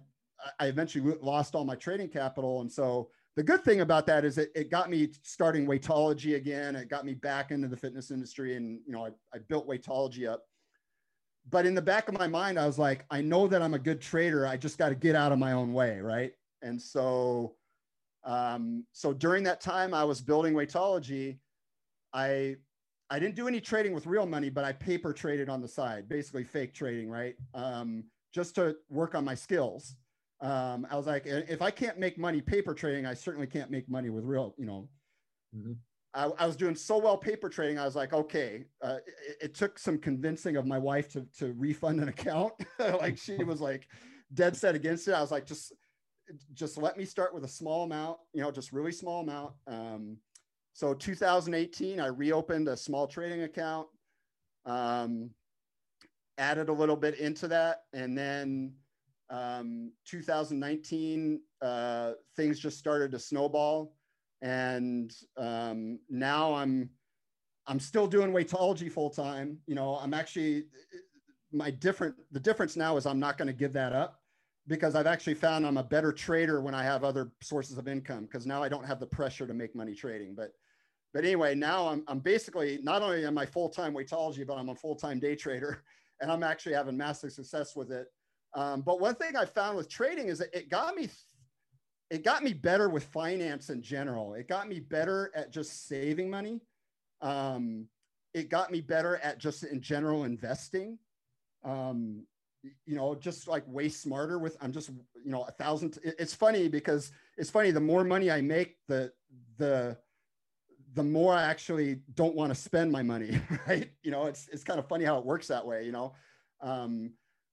I eventually lost all my trading capital, and so the good thing about that is it, it got me starting weightology again. It got me back into the fitness industry, and you know I, I built weightology up but in the back of my mind, I was like, I know that I'm a good trader. I just got to get out of my own way, right? And so, um, so during that time, I was building Weightology. I I didn't do any trading with real money, but I paper traded on the side, basically fake trading, right? Um, just to work on my skills. Um, I was like, if I can't make money paper trading, I certainly can't make money with real, you know. Mm-hmm. I, I, was doing so well paper trading. I was like, okay. Uh, it, it, took some convincing of my wife to to refund an account. like she was like dead set against it. I was like, just just let me start with a small amount. You know, just really small amount. Um, so 2018, I reopened a small trading account. Um, added a little bit into that, and then um, 2019, uh, things just started to snowball and um, now I'm I'm still doing weightology full time. You know, I'm actually my different the difference now is I'm not going to give that up because I've actually found I'm a better trader when I have other sources of income because now I don't have the pressure to make money trading. But but anyway, now I'm I'm basically not only am I full time weightology, but I'm a full time day trader, and I'm actually having massive success with it. Um, but one thing I found with trading is that it got me it got me better with finance in general. It got me better at just saving money. Um, it got me better at just in general investing. Um, you know, just like way smarter with, I'm just, you know, a thousand. It's funny because it's funny. The more money I make, the, the, the more I actually don't want to spend my money. Right. You know, it's, it's kind of funny how it works that way, you know? Um,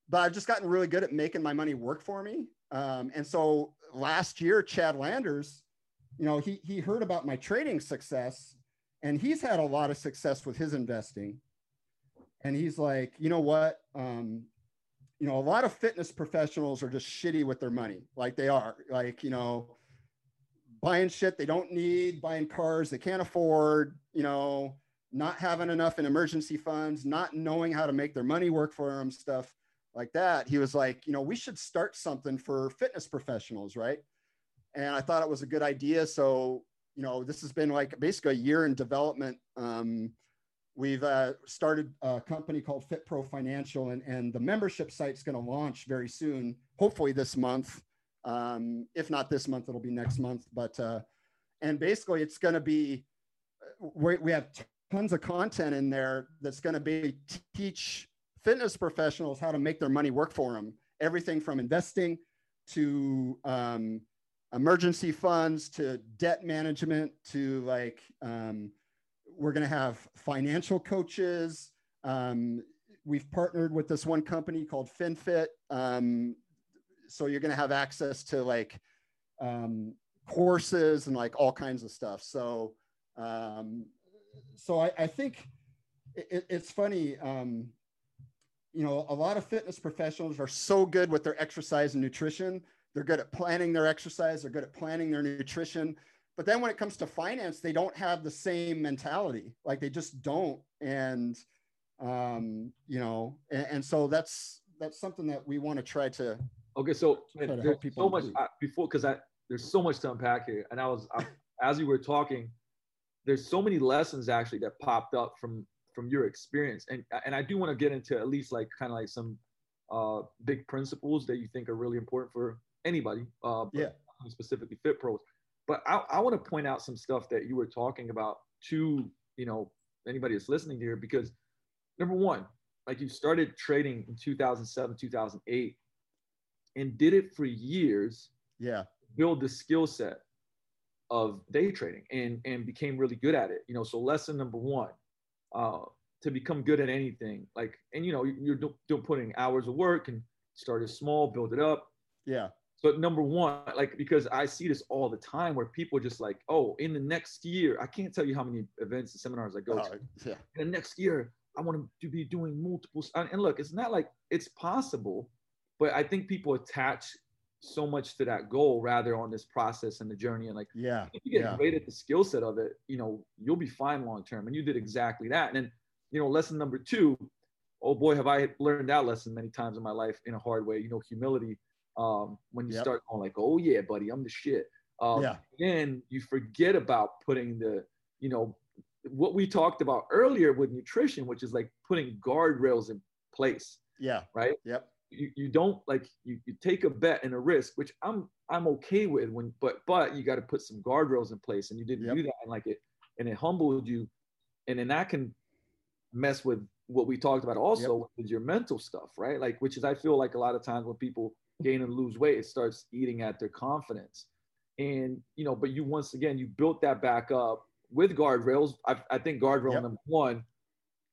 but I've just gotten really good at making my money work for me. Um, and so last year, Chad Landers, you know, he, he heard about my trading success and he's had a lot of success with his investing. And he's like, you know what? Um, you know, a lot of fitness professionals are just shitty with their money. Like they are like, you know, buying shit they don't need, buying cars they can't afford, you know, not having enough in emergency funds, not knowing how to make their money work for them, stuff like that, he was like, you know, we should start something for fitness professionals, right? And I thought it was a good idea. So, you know, this has been like basically a year in development. Um, we've uh, started a company called FitPro Financial, and, and the membership site's going to launch very soon, hopefully this month. Um, if not this month, it'll be next month. But, uh, and basically, it's going to be, uh, we, we have tons of content in there that's going to be teach fitness professionals how to make their money work for them. Everything from investing to um, emergency funds to debt management to like um, we're going to have financial coaches. Um, we've partnered with this one company called FinFit. Um, so you're going to have access to like um, courses and like all kinds of stuff. So, um, so I, I think it, it's funny. Um, you know, a lot of fitness professionals are so good with their exercise and nutrition. They're good at planning their exercise, they're good at planning their nutrition. But then when it comes to finance, they don't have the same mentality. Like they just don't. And, um, you know, and, and so that's, that's something that we want to try to. Okay. So there's so much uh, before, cause I, there's so much to unpack here. And I was, I, as we were talking, there's so many lessons actually that popped up from from your experience and and i do want to get into at least like kind of like some uh big principles that you think are really important for anybody uh yeah. specifically fit pros. But i, I want to point out some stuff that you were talking about to you know anybody that's listening here because number one like you started trading in 2007 2008 and did it for years yeah. build the skill set of day trading and and became really good at it you know so lesson number one uh, to become good at anything. Like, and you know, you're doing putting hours of work and start it small, build it up. Yeah. But number one, like because I see this all the time where people are just like, oh, in the next year, I can't tell you how many events and seminars I go Oh, to. yeah. In the next year, I want to be doing multiple. And look, it's not like it's possible, but I think people attach so much to that goal rather on this process and the journey. And like, Yeah. if you get Yeah. great at the skill set of it, you know, you'll be fine long term. And you did exactly that. And then, you know, lesson number two, oh boy, have I learned that lesson many times in my life in a hard way. You know, humility. Um, when you Yep. start going like, oh yeah, buddy, I'm the shit. Um, Yeah. Then you forget about putting the, you know, what we talked about earlier with nutrition, which is like putting guardrails in place Yeah. right? Yep. You, you don't like you, you take a bet and a risk, which I'm I'm okay with when but but you got to put some guardrails in place and you didn't Yep. do that and like it and it humbled you and then that can mess with what we talked about also with your mental stuff, right? Like which is I feel like a lot of times when people gain and lose weight, it starts eating at their confidence. And you know, but you once again you built that back up with guardrails. I, I think guardrail Yep. number one,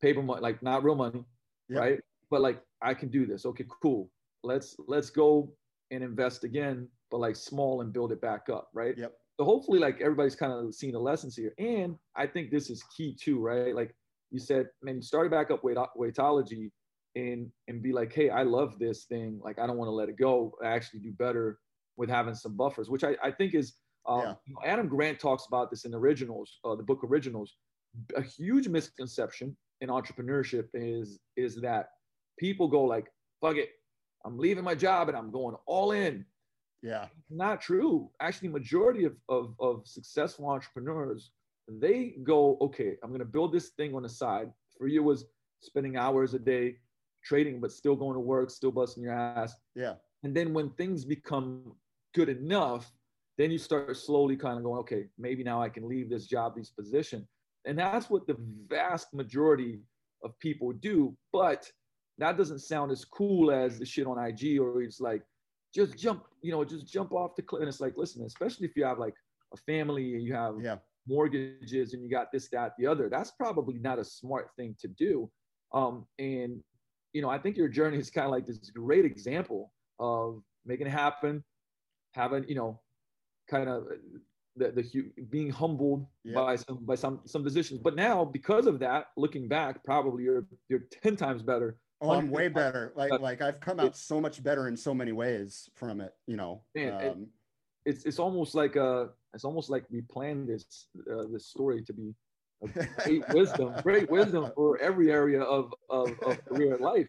paper money, like not real money, Yep. right? But like I can do this. Okay, cool. Let's let's go and invest again, but like small and build it back up, right? Yep. So hopefully, like everybody's kind of seen the lessons here, and I think this is key too, right? Like you said, man, you started back up weight weightology, and and be like, hey, I love this thing. Like I don't want to let it go. I actually do better with having some buffers, which I, I think is. Um, Yeah. you know, Adam Grant talks about this in originals, uh, the book originals. A huge misconception in entrepreneurship is is that people go like, fuck it, I'm leaving my job and I'm going all in. Yeah. Not true. Actually, majority of, of, of successful entrepreneurs, they go, okay, I'm gonna build this thing on the side. For you was spending hours a day trading, but still going to work, still busting your ass. Yeah. And then when things become good enough, then you start slowly kind of going, okay, maybe now I can leave this job, this position. And that's what the vast majority of people do. But that doesn't sound as cool as the shit on IG or it's like, just jump, you know, just jump off the cliff. And it's like, listen, especially if you have like a family and you have Yeah. mortgages and you got this, that, the other, that's probably not a smart thing to do. Um, and, you know, I think your journey is kind of like this great example of making it happen, having, you know, kind of the, the being humbled Yeah. by some by some some decisions. But now, because of that, looking back, probably you're you're ten times better. Oh, I'm way better. Like, uh, like I've come out so much better in so many ways from it, you know. Man, Um, It's it's almost like a it's almost like we planned this uh, this story to be a great wisdom, great wisdom for every area of of, of career and life.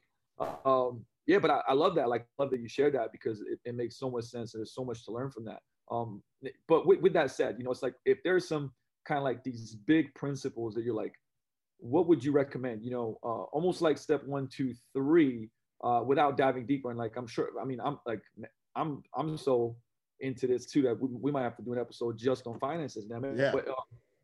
Um, yeah, but I, I love that. Like, love that you shared that because it, it makes so much sense. and There's so much to learn from that. Um, but with, with that said, you know, it's like if there's some kind of like these big principles that you're like, what would you recommend? You know, uh, almost like step one, two, three, uh, without diving deeper. And like, I'm sure, I mean, I'm like, I'm, I'm so into this too that we, we might have to do an episode just on finances. It. Yeah. But, uh,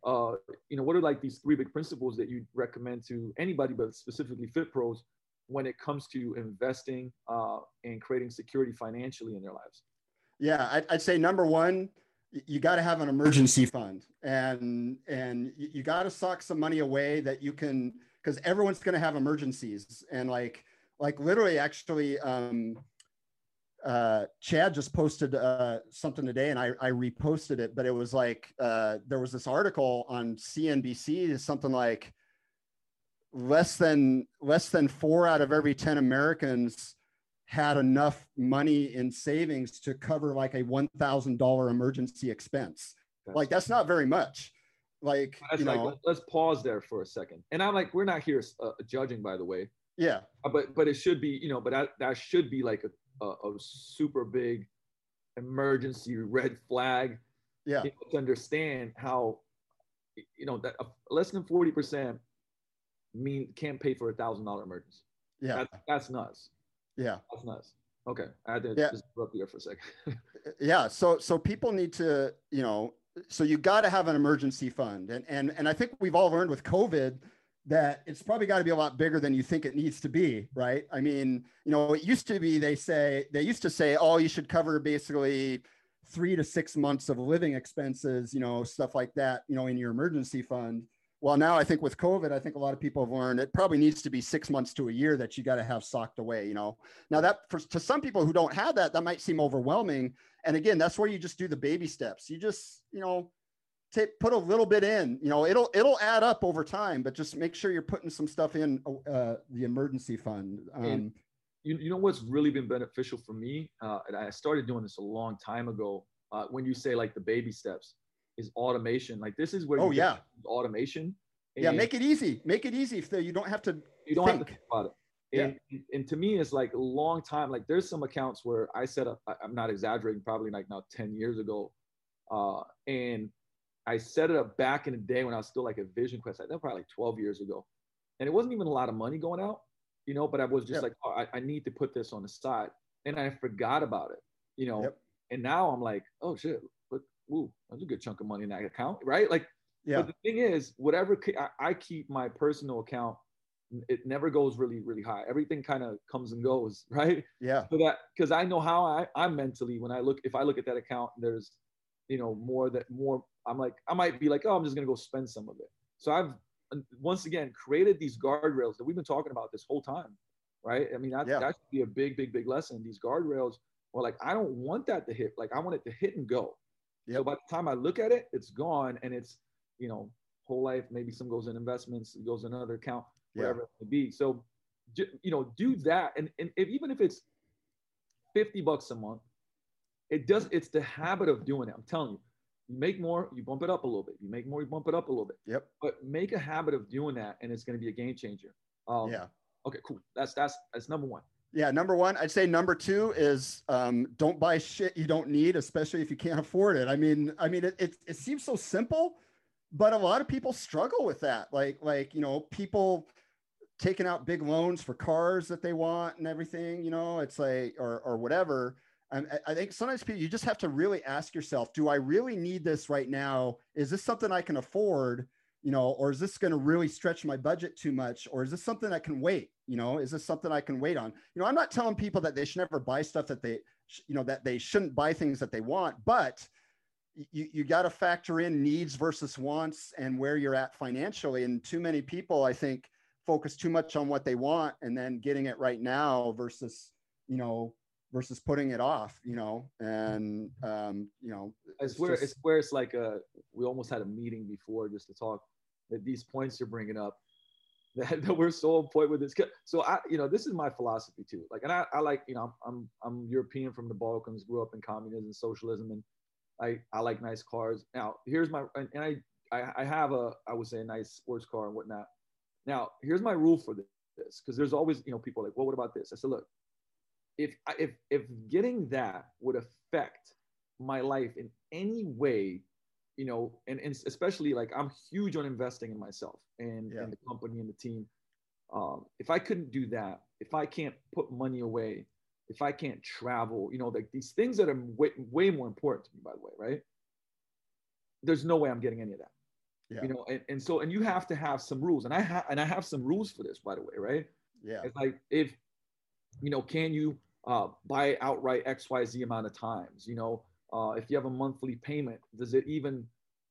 uh, you know, what are like these three big principles that you recommend to anybody, but specifically fit pros when it comes to investing uh, and creating security financially in their lives? yeah, I'd, I'd say number one, you got to have an emergency fund, and and you got to sock some money away that you can, because everyone's going to have emergencies, and like like literally, actually, um, uh, Chad just posted uh, something today, and I, I reposted it. But it was like uh, there was this article on CNBC, something like less than less than four out of every ten Americans had enough money in savings to cover like a one thousand dollar emergency expense. Like that's not very much. Like That's you know, let- let's pause there for a second. And I'm like, we're not here uh, judging, by the way, yeah, Uh, but but it should be, you know, but that, that should be like a, a, a super big emergency red flag yeah, you know, to understand how, you know, that uh, less than 40% mean can't pay for a thousand dollar emergency. yeah, That's, that's nuts. Yeah. That's nuts. Okay. I had to Yeah. just you there for a second. Uh, yeah so so people need to you know so you got to have an emergency fund and and and i think we've all learned with covid that it's probably got to be a lot bigger than you think it needs to be right i mean you know it used to be they say they used to say oh you should cover basically three to six months of living expenses you know stuff like that you know in your emergency fund well, now I think with COVID, I think a lot of people have learned it probably needs to be six months to a year that you got to have socked away. You know, now that for, to some people who don't have that, that might seem overwhelming. And again, that's where you just do the baby steps. You just, you know, take put a little bit in. You know, it'll it'll add up over time, but just make sure you're putting some stuff in uh, the emergency fund. Um, you, you know what's really been beneficial for me, uh, and I started doing this a long time ago. Uh, when you say like the baby steps, is automation. Like this is where oh yeah, automation. yeah, make it easy. Make it easy if you don't have to. You don't think. have to think about it. And, yeah. and to me, it's like a long time. Like there's some accounts where I set up. I'm not exaggerating. Probably like now 10 years ago, uh, and I set it up back in the day when I was still like a Vision Quest. I think probably like 12 years ago, and it wasn't even a lot of money going out, you know. But I was just yep. like, oh, I, I, need to put this on the side, and I forgot about it, you know. Yep. And now I'm like, oh shit, ooh, that's a good chunk of money in that account, right? Like, yeah. But the thing is, whatever I, keep my personal account, it never goes really, really high. Everything kind of comes and goes, right? Yeah. So that because I know how I, I'm mentally when I look, if I look at that account, there's, you know, more that more. I'm like, I might be like, oh, I'm just gonna go spend some of it. So I've once again created these guardrails that we've been talking about this whole time, right? I mean, that, yeah. that should be a big, big, big lesson. These guardrails, well, like I don't want that to hit. Like I want it to hit and go. Yep. So by the time I look at it, it's gone and it's, you know, whole life, maybe some goes in investments, it goes in another account, whatever yeah. it may be. So, you know, do that. And, and if, even if it's 50 bucks a month, it does, it's the habit of doing it. I'm telling you, you make more, you bump it up a little bit. You make more, you bump it up a little bit. Yep. But make a habit of doing that and it's going to be a game changer. Um, yeah. Okay, cool. That's, that's, that's number one. Yeah, number one, I'd say number two is um, don't buy shit you don't need, especially if you can't afford it. I mean, I mean, it, it, it seems so simple, but a lot of people struggle with that. Like, like you know, people taking out big loans for cars that they want and everything. You know, it's like or or whatever. I think sometimes people, you just have to really ask yourself, do I really need this right now? Is this something I can afford? You know, or is this going to really stretch my budget too much? Or is this something I can wait? You know, is this something I can wait on? You know, I'm not telling people that they should never buy stuff that they, you know, that they shouldn't buy things that they want, but you, you got to factor in needs versus wants and where you're at financially. And too many people, I think, focus too much on what they want and then getting it right now versus, you know, versus putting it off, you know, and um, you know, it's, it's where just, it's where it's like a we almost had a meeting before just to talk that these points you're bringing up that, that we're so on point with this. So I, you know, this is my philosophy too. Like, and I, I like, you know, I'm, I'm I'm European from the Balkans, grew up in communism, socialism, and I, I like nice cars. Now, here's my, and I, I, I have a, I would say a nice sports car and whatnot. Now, here's my rule for this, because there's always, you know, people like, well, what about this? I said, look, if, if, if getting that would affect my life in any way you know, and, and especially like I'm huge on investing in myself and, yeah. and the company and the team. Um, if I couldn't do that, if I can't put money away, if I can't travel, you know, like these things that are way, way more important to me, by the way, right? There's no way I'm getting any of that. Yeah. You know, and, and so and you have to have some rules, and I have and I have some rules for this, by the way, right? Yeah. It's like if you know, can you uh, buy outright X Y Z amount of times? You know, uh, if you have a monthly payment, does it even?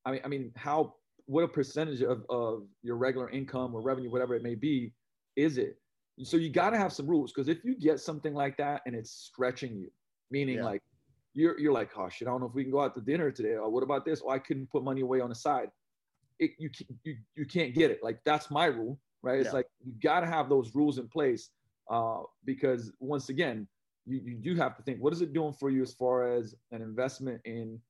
I mean, I mean, how? What a percentage of, of your regular income or revenue, whatever it may be, is it? So you got to have some rules because if you get something like that and it's stretching you, meaning yeah. like you're you're like, oh shit, I don't know if we can go out to dinner today. Or what about this? Oh, I couldn't put money away on the side. It, you you you can't get it. Like that's my rule, right? It's like you got to have those rules in place uh, because once again, you, you do have to think what is it doing for you as far as an investment in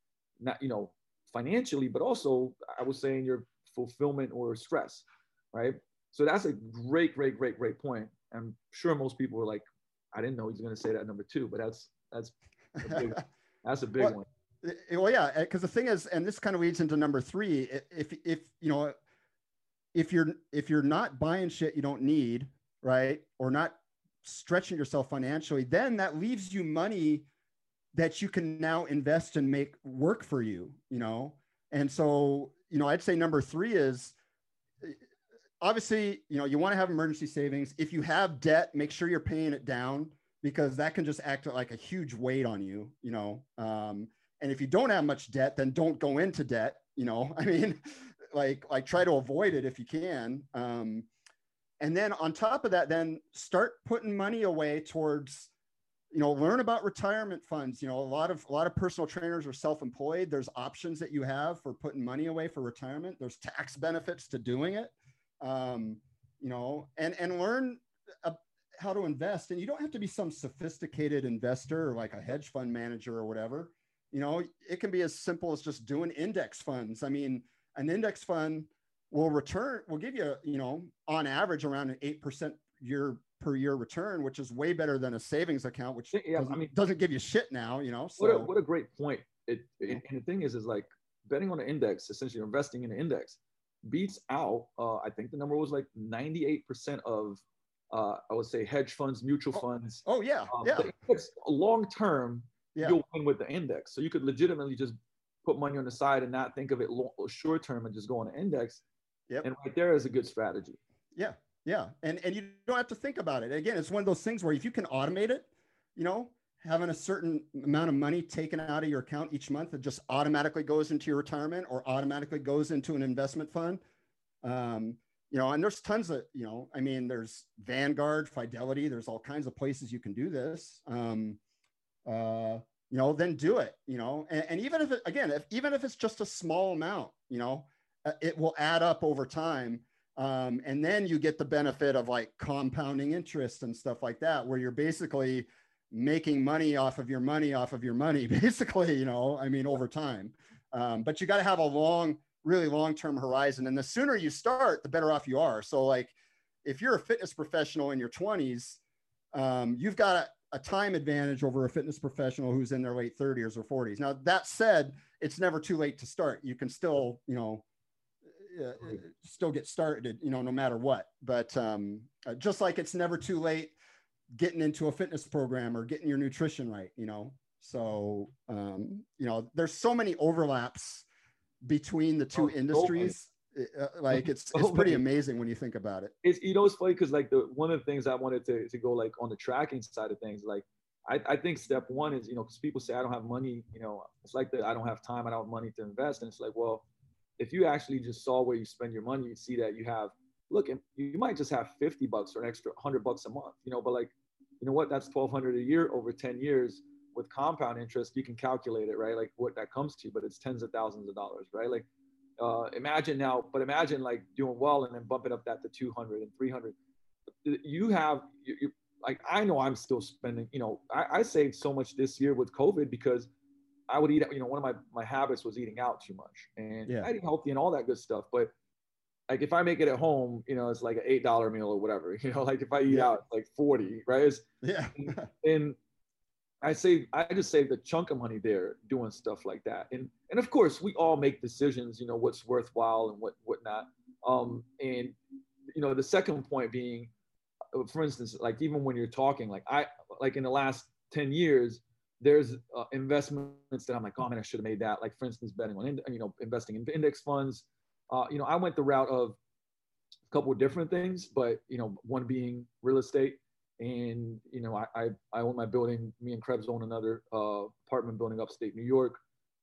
not you know financially but also i was saying your fulfillment or stress right? So that's a great great great great point. I'm sure most people were like i didn't know he's going to say that number two but that's that's a big, that's a big well, one. eh, well yeah because the thing is and this kind of leads into number three if if you know if you're if you're not buying shit you don't need right or not stretching yourself financially, then that leaves you money that you can now invest and make work for you, you know? And so, you know, I'd say number three is obviously, you know, you want to have emergency savings. If you have debt, make sure you're paying it down because that can just act like a huge weight on you, you know? Um, and if you don't have much debt, then don't go into debt. You know, I mean, like like try to avoid it if you can. Um, and then on top of that, then start putting money away towards you know learn about retirement funds. You know a lot of a lot of personal trainers are self-employed. There's options that you have for putting money away for retirement. There's tax benefits to doing it. Um, you know and and learn how to invest. And you don't have to be some sophisticated investor or like a hedge fund manager or whatever. You know it can be as simple as just doing index funds. I mean an index fund will return will give you you know on average around an 8% year per year return, which is way better than a savings account, which yeah, I mean, doesn't give you shit now, you know? So. What, a, what a great point. It, it, and the thing is, is like betting on an index, essentially investing in an index beats out, uh, I think the number was like 98% of, uh, I would say hedge funds, mutual oh, funds. Oh yeah. Um, yeah. long term, yeah. you'll win with the index. So you could legitimately just put money on the side and not think of it short term and just go on an index. Yep. And right there is a good strategy. Yeah. Yeah. And, and you don't have to think about it. Again, it's one of those things where if you can automate it, you know, having a certain amount of money taken out of your account each month that just automatically goes into your retirement or automatically goes into an investment fund. Um, you know, and there's tons of, you know, I mean, there's Vanguard, Fidelity, there's all kinds of places you can do this. Um, uh, you know, then do it, you know, and, and even if it, again, if, even if it's just a small amount, you know, it will add up over time um, and then you get the benefit of like compounding interest and stuff like that, where you're basically making money off of your money off of your money, basically, you know, I mean, over time. Um, but you got to have a long, really long term horizon. And the sooner you start, the better off you are. So, like, if you're a fitness professional in your 20s, um, you've got a, a time advantage over a fitness professional who's in their late 30s or 40s. Now, that said, it's never too late to start. You can still, you know, uh, still get started, you know, no matter what. But um, uh, just like it's never too late getting into a fitness program or getting your nutrition right, you know. So, um, you know, there's so many overlaps between the two oh, industries. Uh, like it's it's pretty amazing when you think about it. It's you know it's funny because like the one of the things I wanted to to go like on the tracking side of things, like I, I think step one is you know because people say I don't have money, you know, it's like that I don't have time, I don't have money to invest, and it's like well if you actually just saw where you spend your money, you'd see that you have, look, you might just have 50 bucks or an extra 100 bucks a month, you know, but like, you know what, that's 1200 a year over 10 years with compound interest, you can calculate it, right? Like what that comes to, but it's tens of thousands of dollars, right? Like, uh, imagine now, but imagine like doing well and then bumping up that to 200 and 300. You have, you, you like, I know I'm still spending, you know, I, I saved so much this year with COVID because I would eat, you know, one of my, my habits was eating out too much and yeah. eating healthy and all that good stuff. But like if I make it at home, you know, it's like an eight dollar meal or whatever. You know, like if I eat yeah. out like forty, right? It's, yeah. and, and I save, I just saved a chunk of money there doing stuff like that. And and of course, we all make decisions. You know, what's worthwhile and what what not. Um, and you know, the second point being, uh, for instance, like even when you're talking, like I like in the last ten years there's uh, investments that I'm like, oh man, I should have made that. Like for instance, betting on, you know, investing in index funds. Uh, you know, I went the route of a couple of different things, but you know, one being real estate, and you know, I I, I own my building. Me and Krebs own another uh, apartment building upstate New York.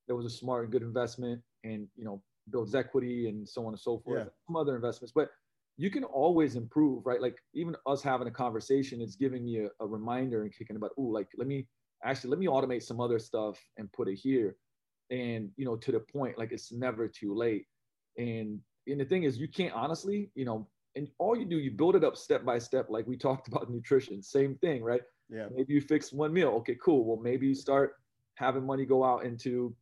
That was a smart and good investment, and you know, builds equity and so on and so forth. Yeah. Some other investments, but you can always improve, right? Like even us having a conversation, it's giving me a, a reminder and kicking about, oh, like let me actually let me automate some other stuff and put it here. And you know to the point like it's never too late. And and the thing is you can't honestly you know and all you do you build it up step by step like we talked about nutrition same thing right? Yeah. Maybe you fix one meal. Okay cool. Well maybe you start having money go out into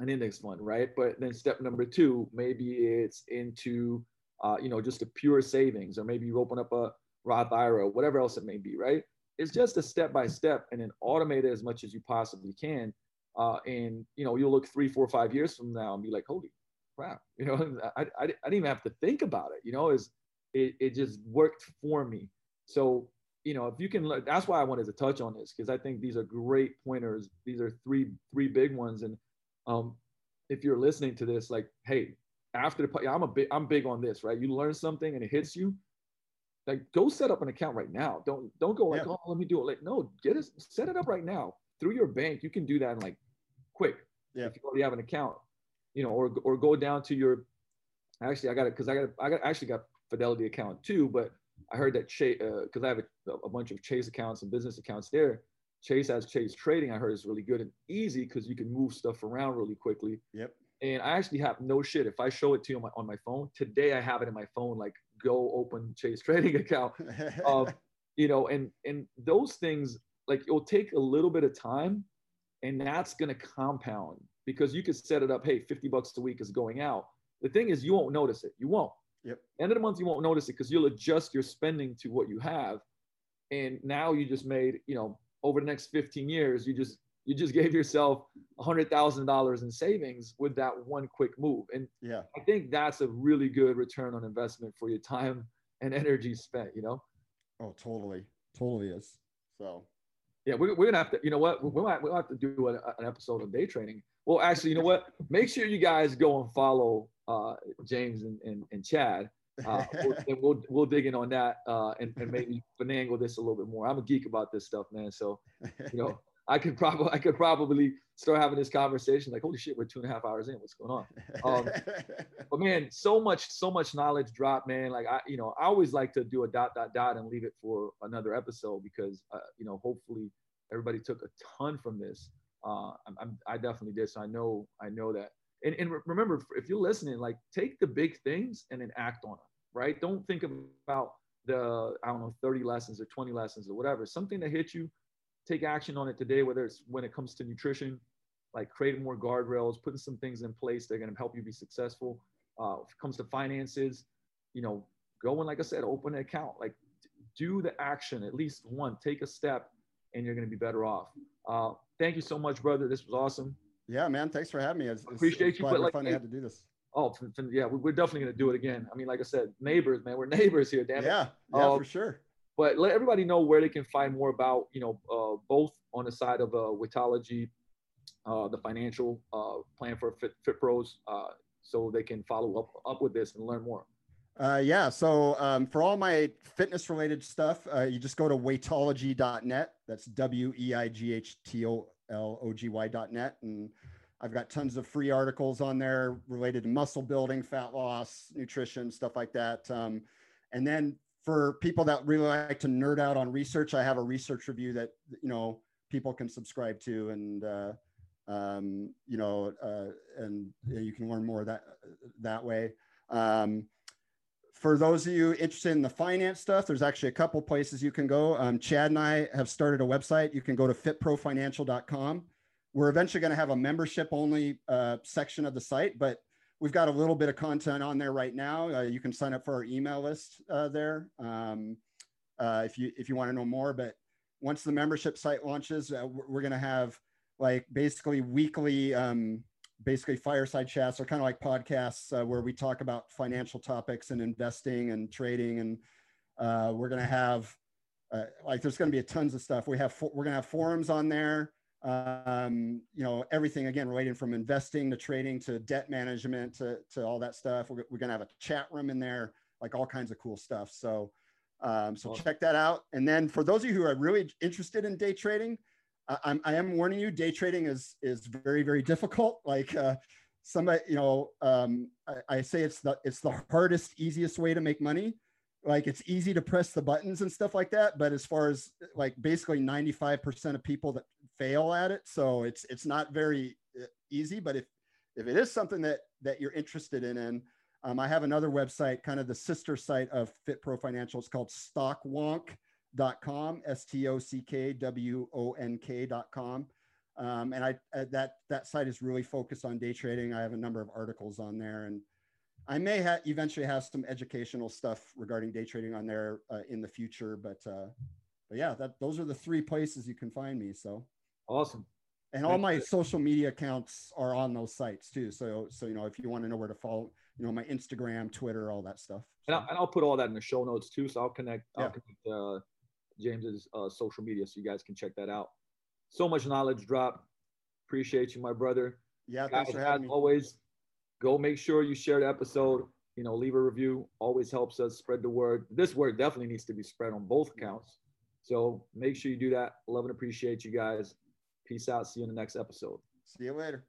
an index fund right? But then step number two maybe it's into uh, you know just a pure savings or maybe you open up a roth ira whatever else it may be right it's just a step by step and then automate it as much as you possibly can. Uh, and you know, you'll look three, four, five years from now and be like, holy crap, you know, I, I, I didn't even have to think about it, you know, is it, it just worked for me. So, you know, if you can, that's why I wanted to touch on this because I think these are great pointers. These are three, three big ones. And um, if you're listening to this, like, hey, after the, I'm a big, I'm big on this, right? You learn something and it hits you like go set up an account right now. Don't don't go like, yeah. oh, let me do it. Like, no, get it, set it up right now through your bank. You can do that in like quick. Yeah. If you already have an account, you know, or or go down to your Actually, I got it because I got I got actually got Fidelity account too, but I heard that Chase because uh, I have a, a bunch of Chase accounts and business accounts there. Chase has Chase Trading. I heard is really good and easy because you can move stuff around really quickly. Yep. And I actually have no shit. If I show it to you on my, on my phone today, I have it in my phone. Like, go open Chase Trading account. um, you know, and and those things like it'll take a little bit of time, and that's gonna compound because you could set it up. Hey, fifty bucks a week is going out. The thing is, you won't notice it. You won't. Yep. End of the month, you won't notice it because you'll adjust your spending to what you have, and now you just made you know over the next 15 years, you just you just gave yourself $100,000 in savings with that one quick move. And yeah, I think that's a really good return on investment for your time and energy spent, you know? Oh, totally. Totally is. So, yeah, we're, we're gonna have to, you know what? We might, we'll have to do a, an episode of day trading. Well, actually, you know what? Make sure you guys go and follow uh, James and, and, and Chad. Uh, we'll, and we'll we'll dig in on that uh, and, and maybe finagle this a little bit more. I'm a geek about this stuff, man. So, you know, I could probably I could probably start having this conversation like, holy shit, we're two and a half hours in. What's going on? Um, but man, so much so much knowledge drop, man. Like I, you know, I always like to do a dot dot dot and leave it for another episode because uh, you know, hopefully everybody took a ton from this. Uh, I'm, I'm, I definitely did. So I know I know that. And, and remember, if you're listening, like take the big things and then act on them, right? Don't think about the I don't know 30 lessons or 20 lessons or whatever. Something that hit you take action on it today, whether it's when it comes to nutrition, like creating more guardrails, putting some things in place that are going to help you be successful. Uh, if it comes to finances, you know, go and like I said, open an account, like do the action, at least one, take a step, and you're going to be better off. Uh, thank you so much, brother. This was awesome. Yeah, man. Thanks for having me. It's, Appreciate it's you. But like, fun to have to do this. Oh, yeah, we're definitely going to do it again. I mean, like I said, neighbors, man, we're neighbors here. Damn it. yeah, yeah, um, for sure but let everybody know where they can find more about you know uh, both on the side of uh, Weightology, uh, the financial uh, plan for Fit, Fit Pros, uh, so they can follow up up with this and learn more. Uh, yeah, so um, for all my fitness related stuff, you just go to weightology.net. That's W E I G H T O L O G Y.net. And I've got tons of free articles on there related to muscle building, fat loss, nutrition, stuff like that. Um, and then for people that really like to nerd out on research, I have a research review that you know people can subscribe to, and uh, um, you know, uh, and you can learn more that that way. Um, for those of you interested in the finance stuff, there's actually a couple places you can go. Um, Chad and I have started a website. You can go to fitprofinancial.com. We're eventually going to have a membership only uh, section of the site, but We've got a little bit of content on there right now. Uh, you can sign up for our email list uh, there um, uh, if you if you want to know more. But once the membership site launches, uh, we're going to have like basically weekly, um, basically fireside chats or kind of like podcasts uh, where we talk about financial topics and investing and trading. And uh, we're going to have like there's going to be tons of stuff. We have we're going to have forums on there um, you know, everything again related from investing to trading to debt management to, to all that stuff. We're, we're going to have a chat room in there, like all kinds of cool stuff. So, um, so awesome. check that out. And then for those of you who are really interested in day trading, uh, I'm, I am warning you, day trading is, is very, very difficult. Like, uh, somebody, you know, um, I, I say it's the, it's the hardest, easiest way to make money like it's easy to press the buttons and stuff like that but as far as like basically 95% of people that fail at it. So it's it's not very uh, easy but if if it is something that that you're interested in and um, i have another website kind of the sister site of fit pro financial. It's called stockwonk.com s-t-o-c-k-w-o-n-k.com um, and I uh, that that site is really focused on day trading. I have a number of articles on there and I may ha- eventually have some educational stuff regarding day trading on there uh, in the future, but uh, but yeah, that those are the three places you can find me. So awesome. And all my social media accounts are on those sites too. So so you know if you want to know where to follow, you know my Instagram, Twitter, all that stuff. So. And, I'll, and, I'll, put all that in the show notes too. So I'll connect. Yeah. I'll connect uh, James's uh, social media so you guys can check that out. So much knowledge drop. Appreciate you, my brother. Yeah, thanks guys, for having me. Always go make sure you share the episode you know leave a review always helps us spread the word this word definitely needs to be spread on both accounts so make sure you do that love and appreciate you guys peace out. See you in the next episode. See you later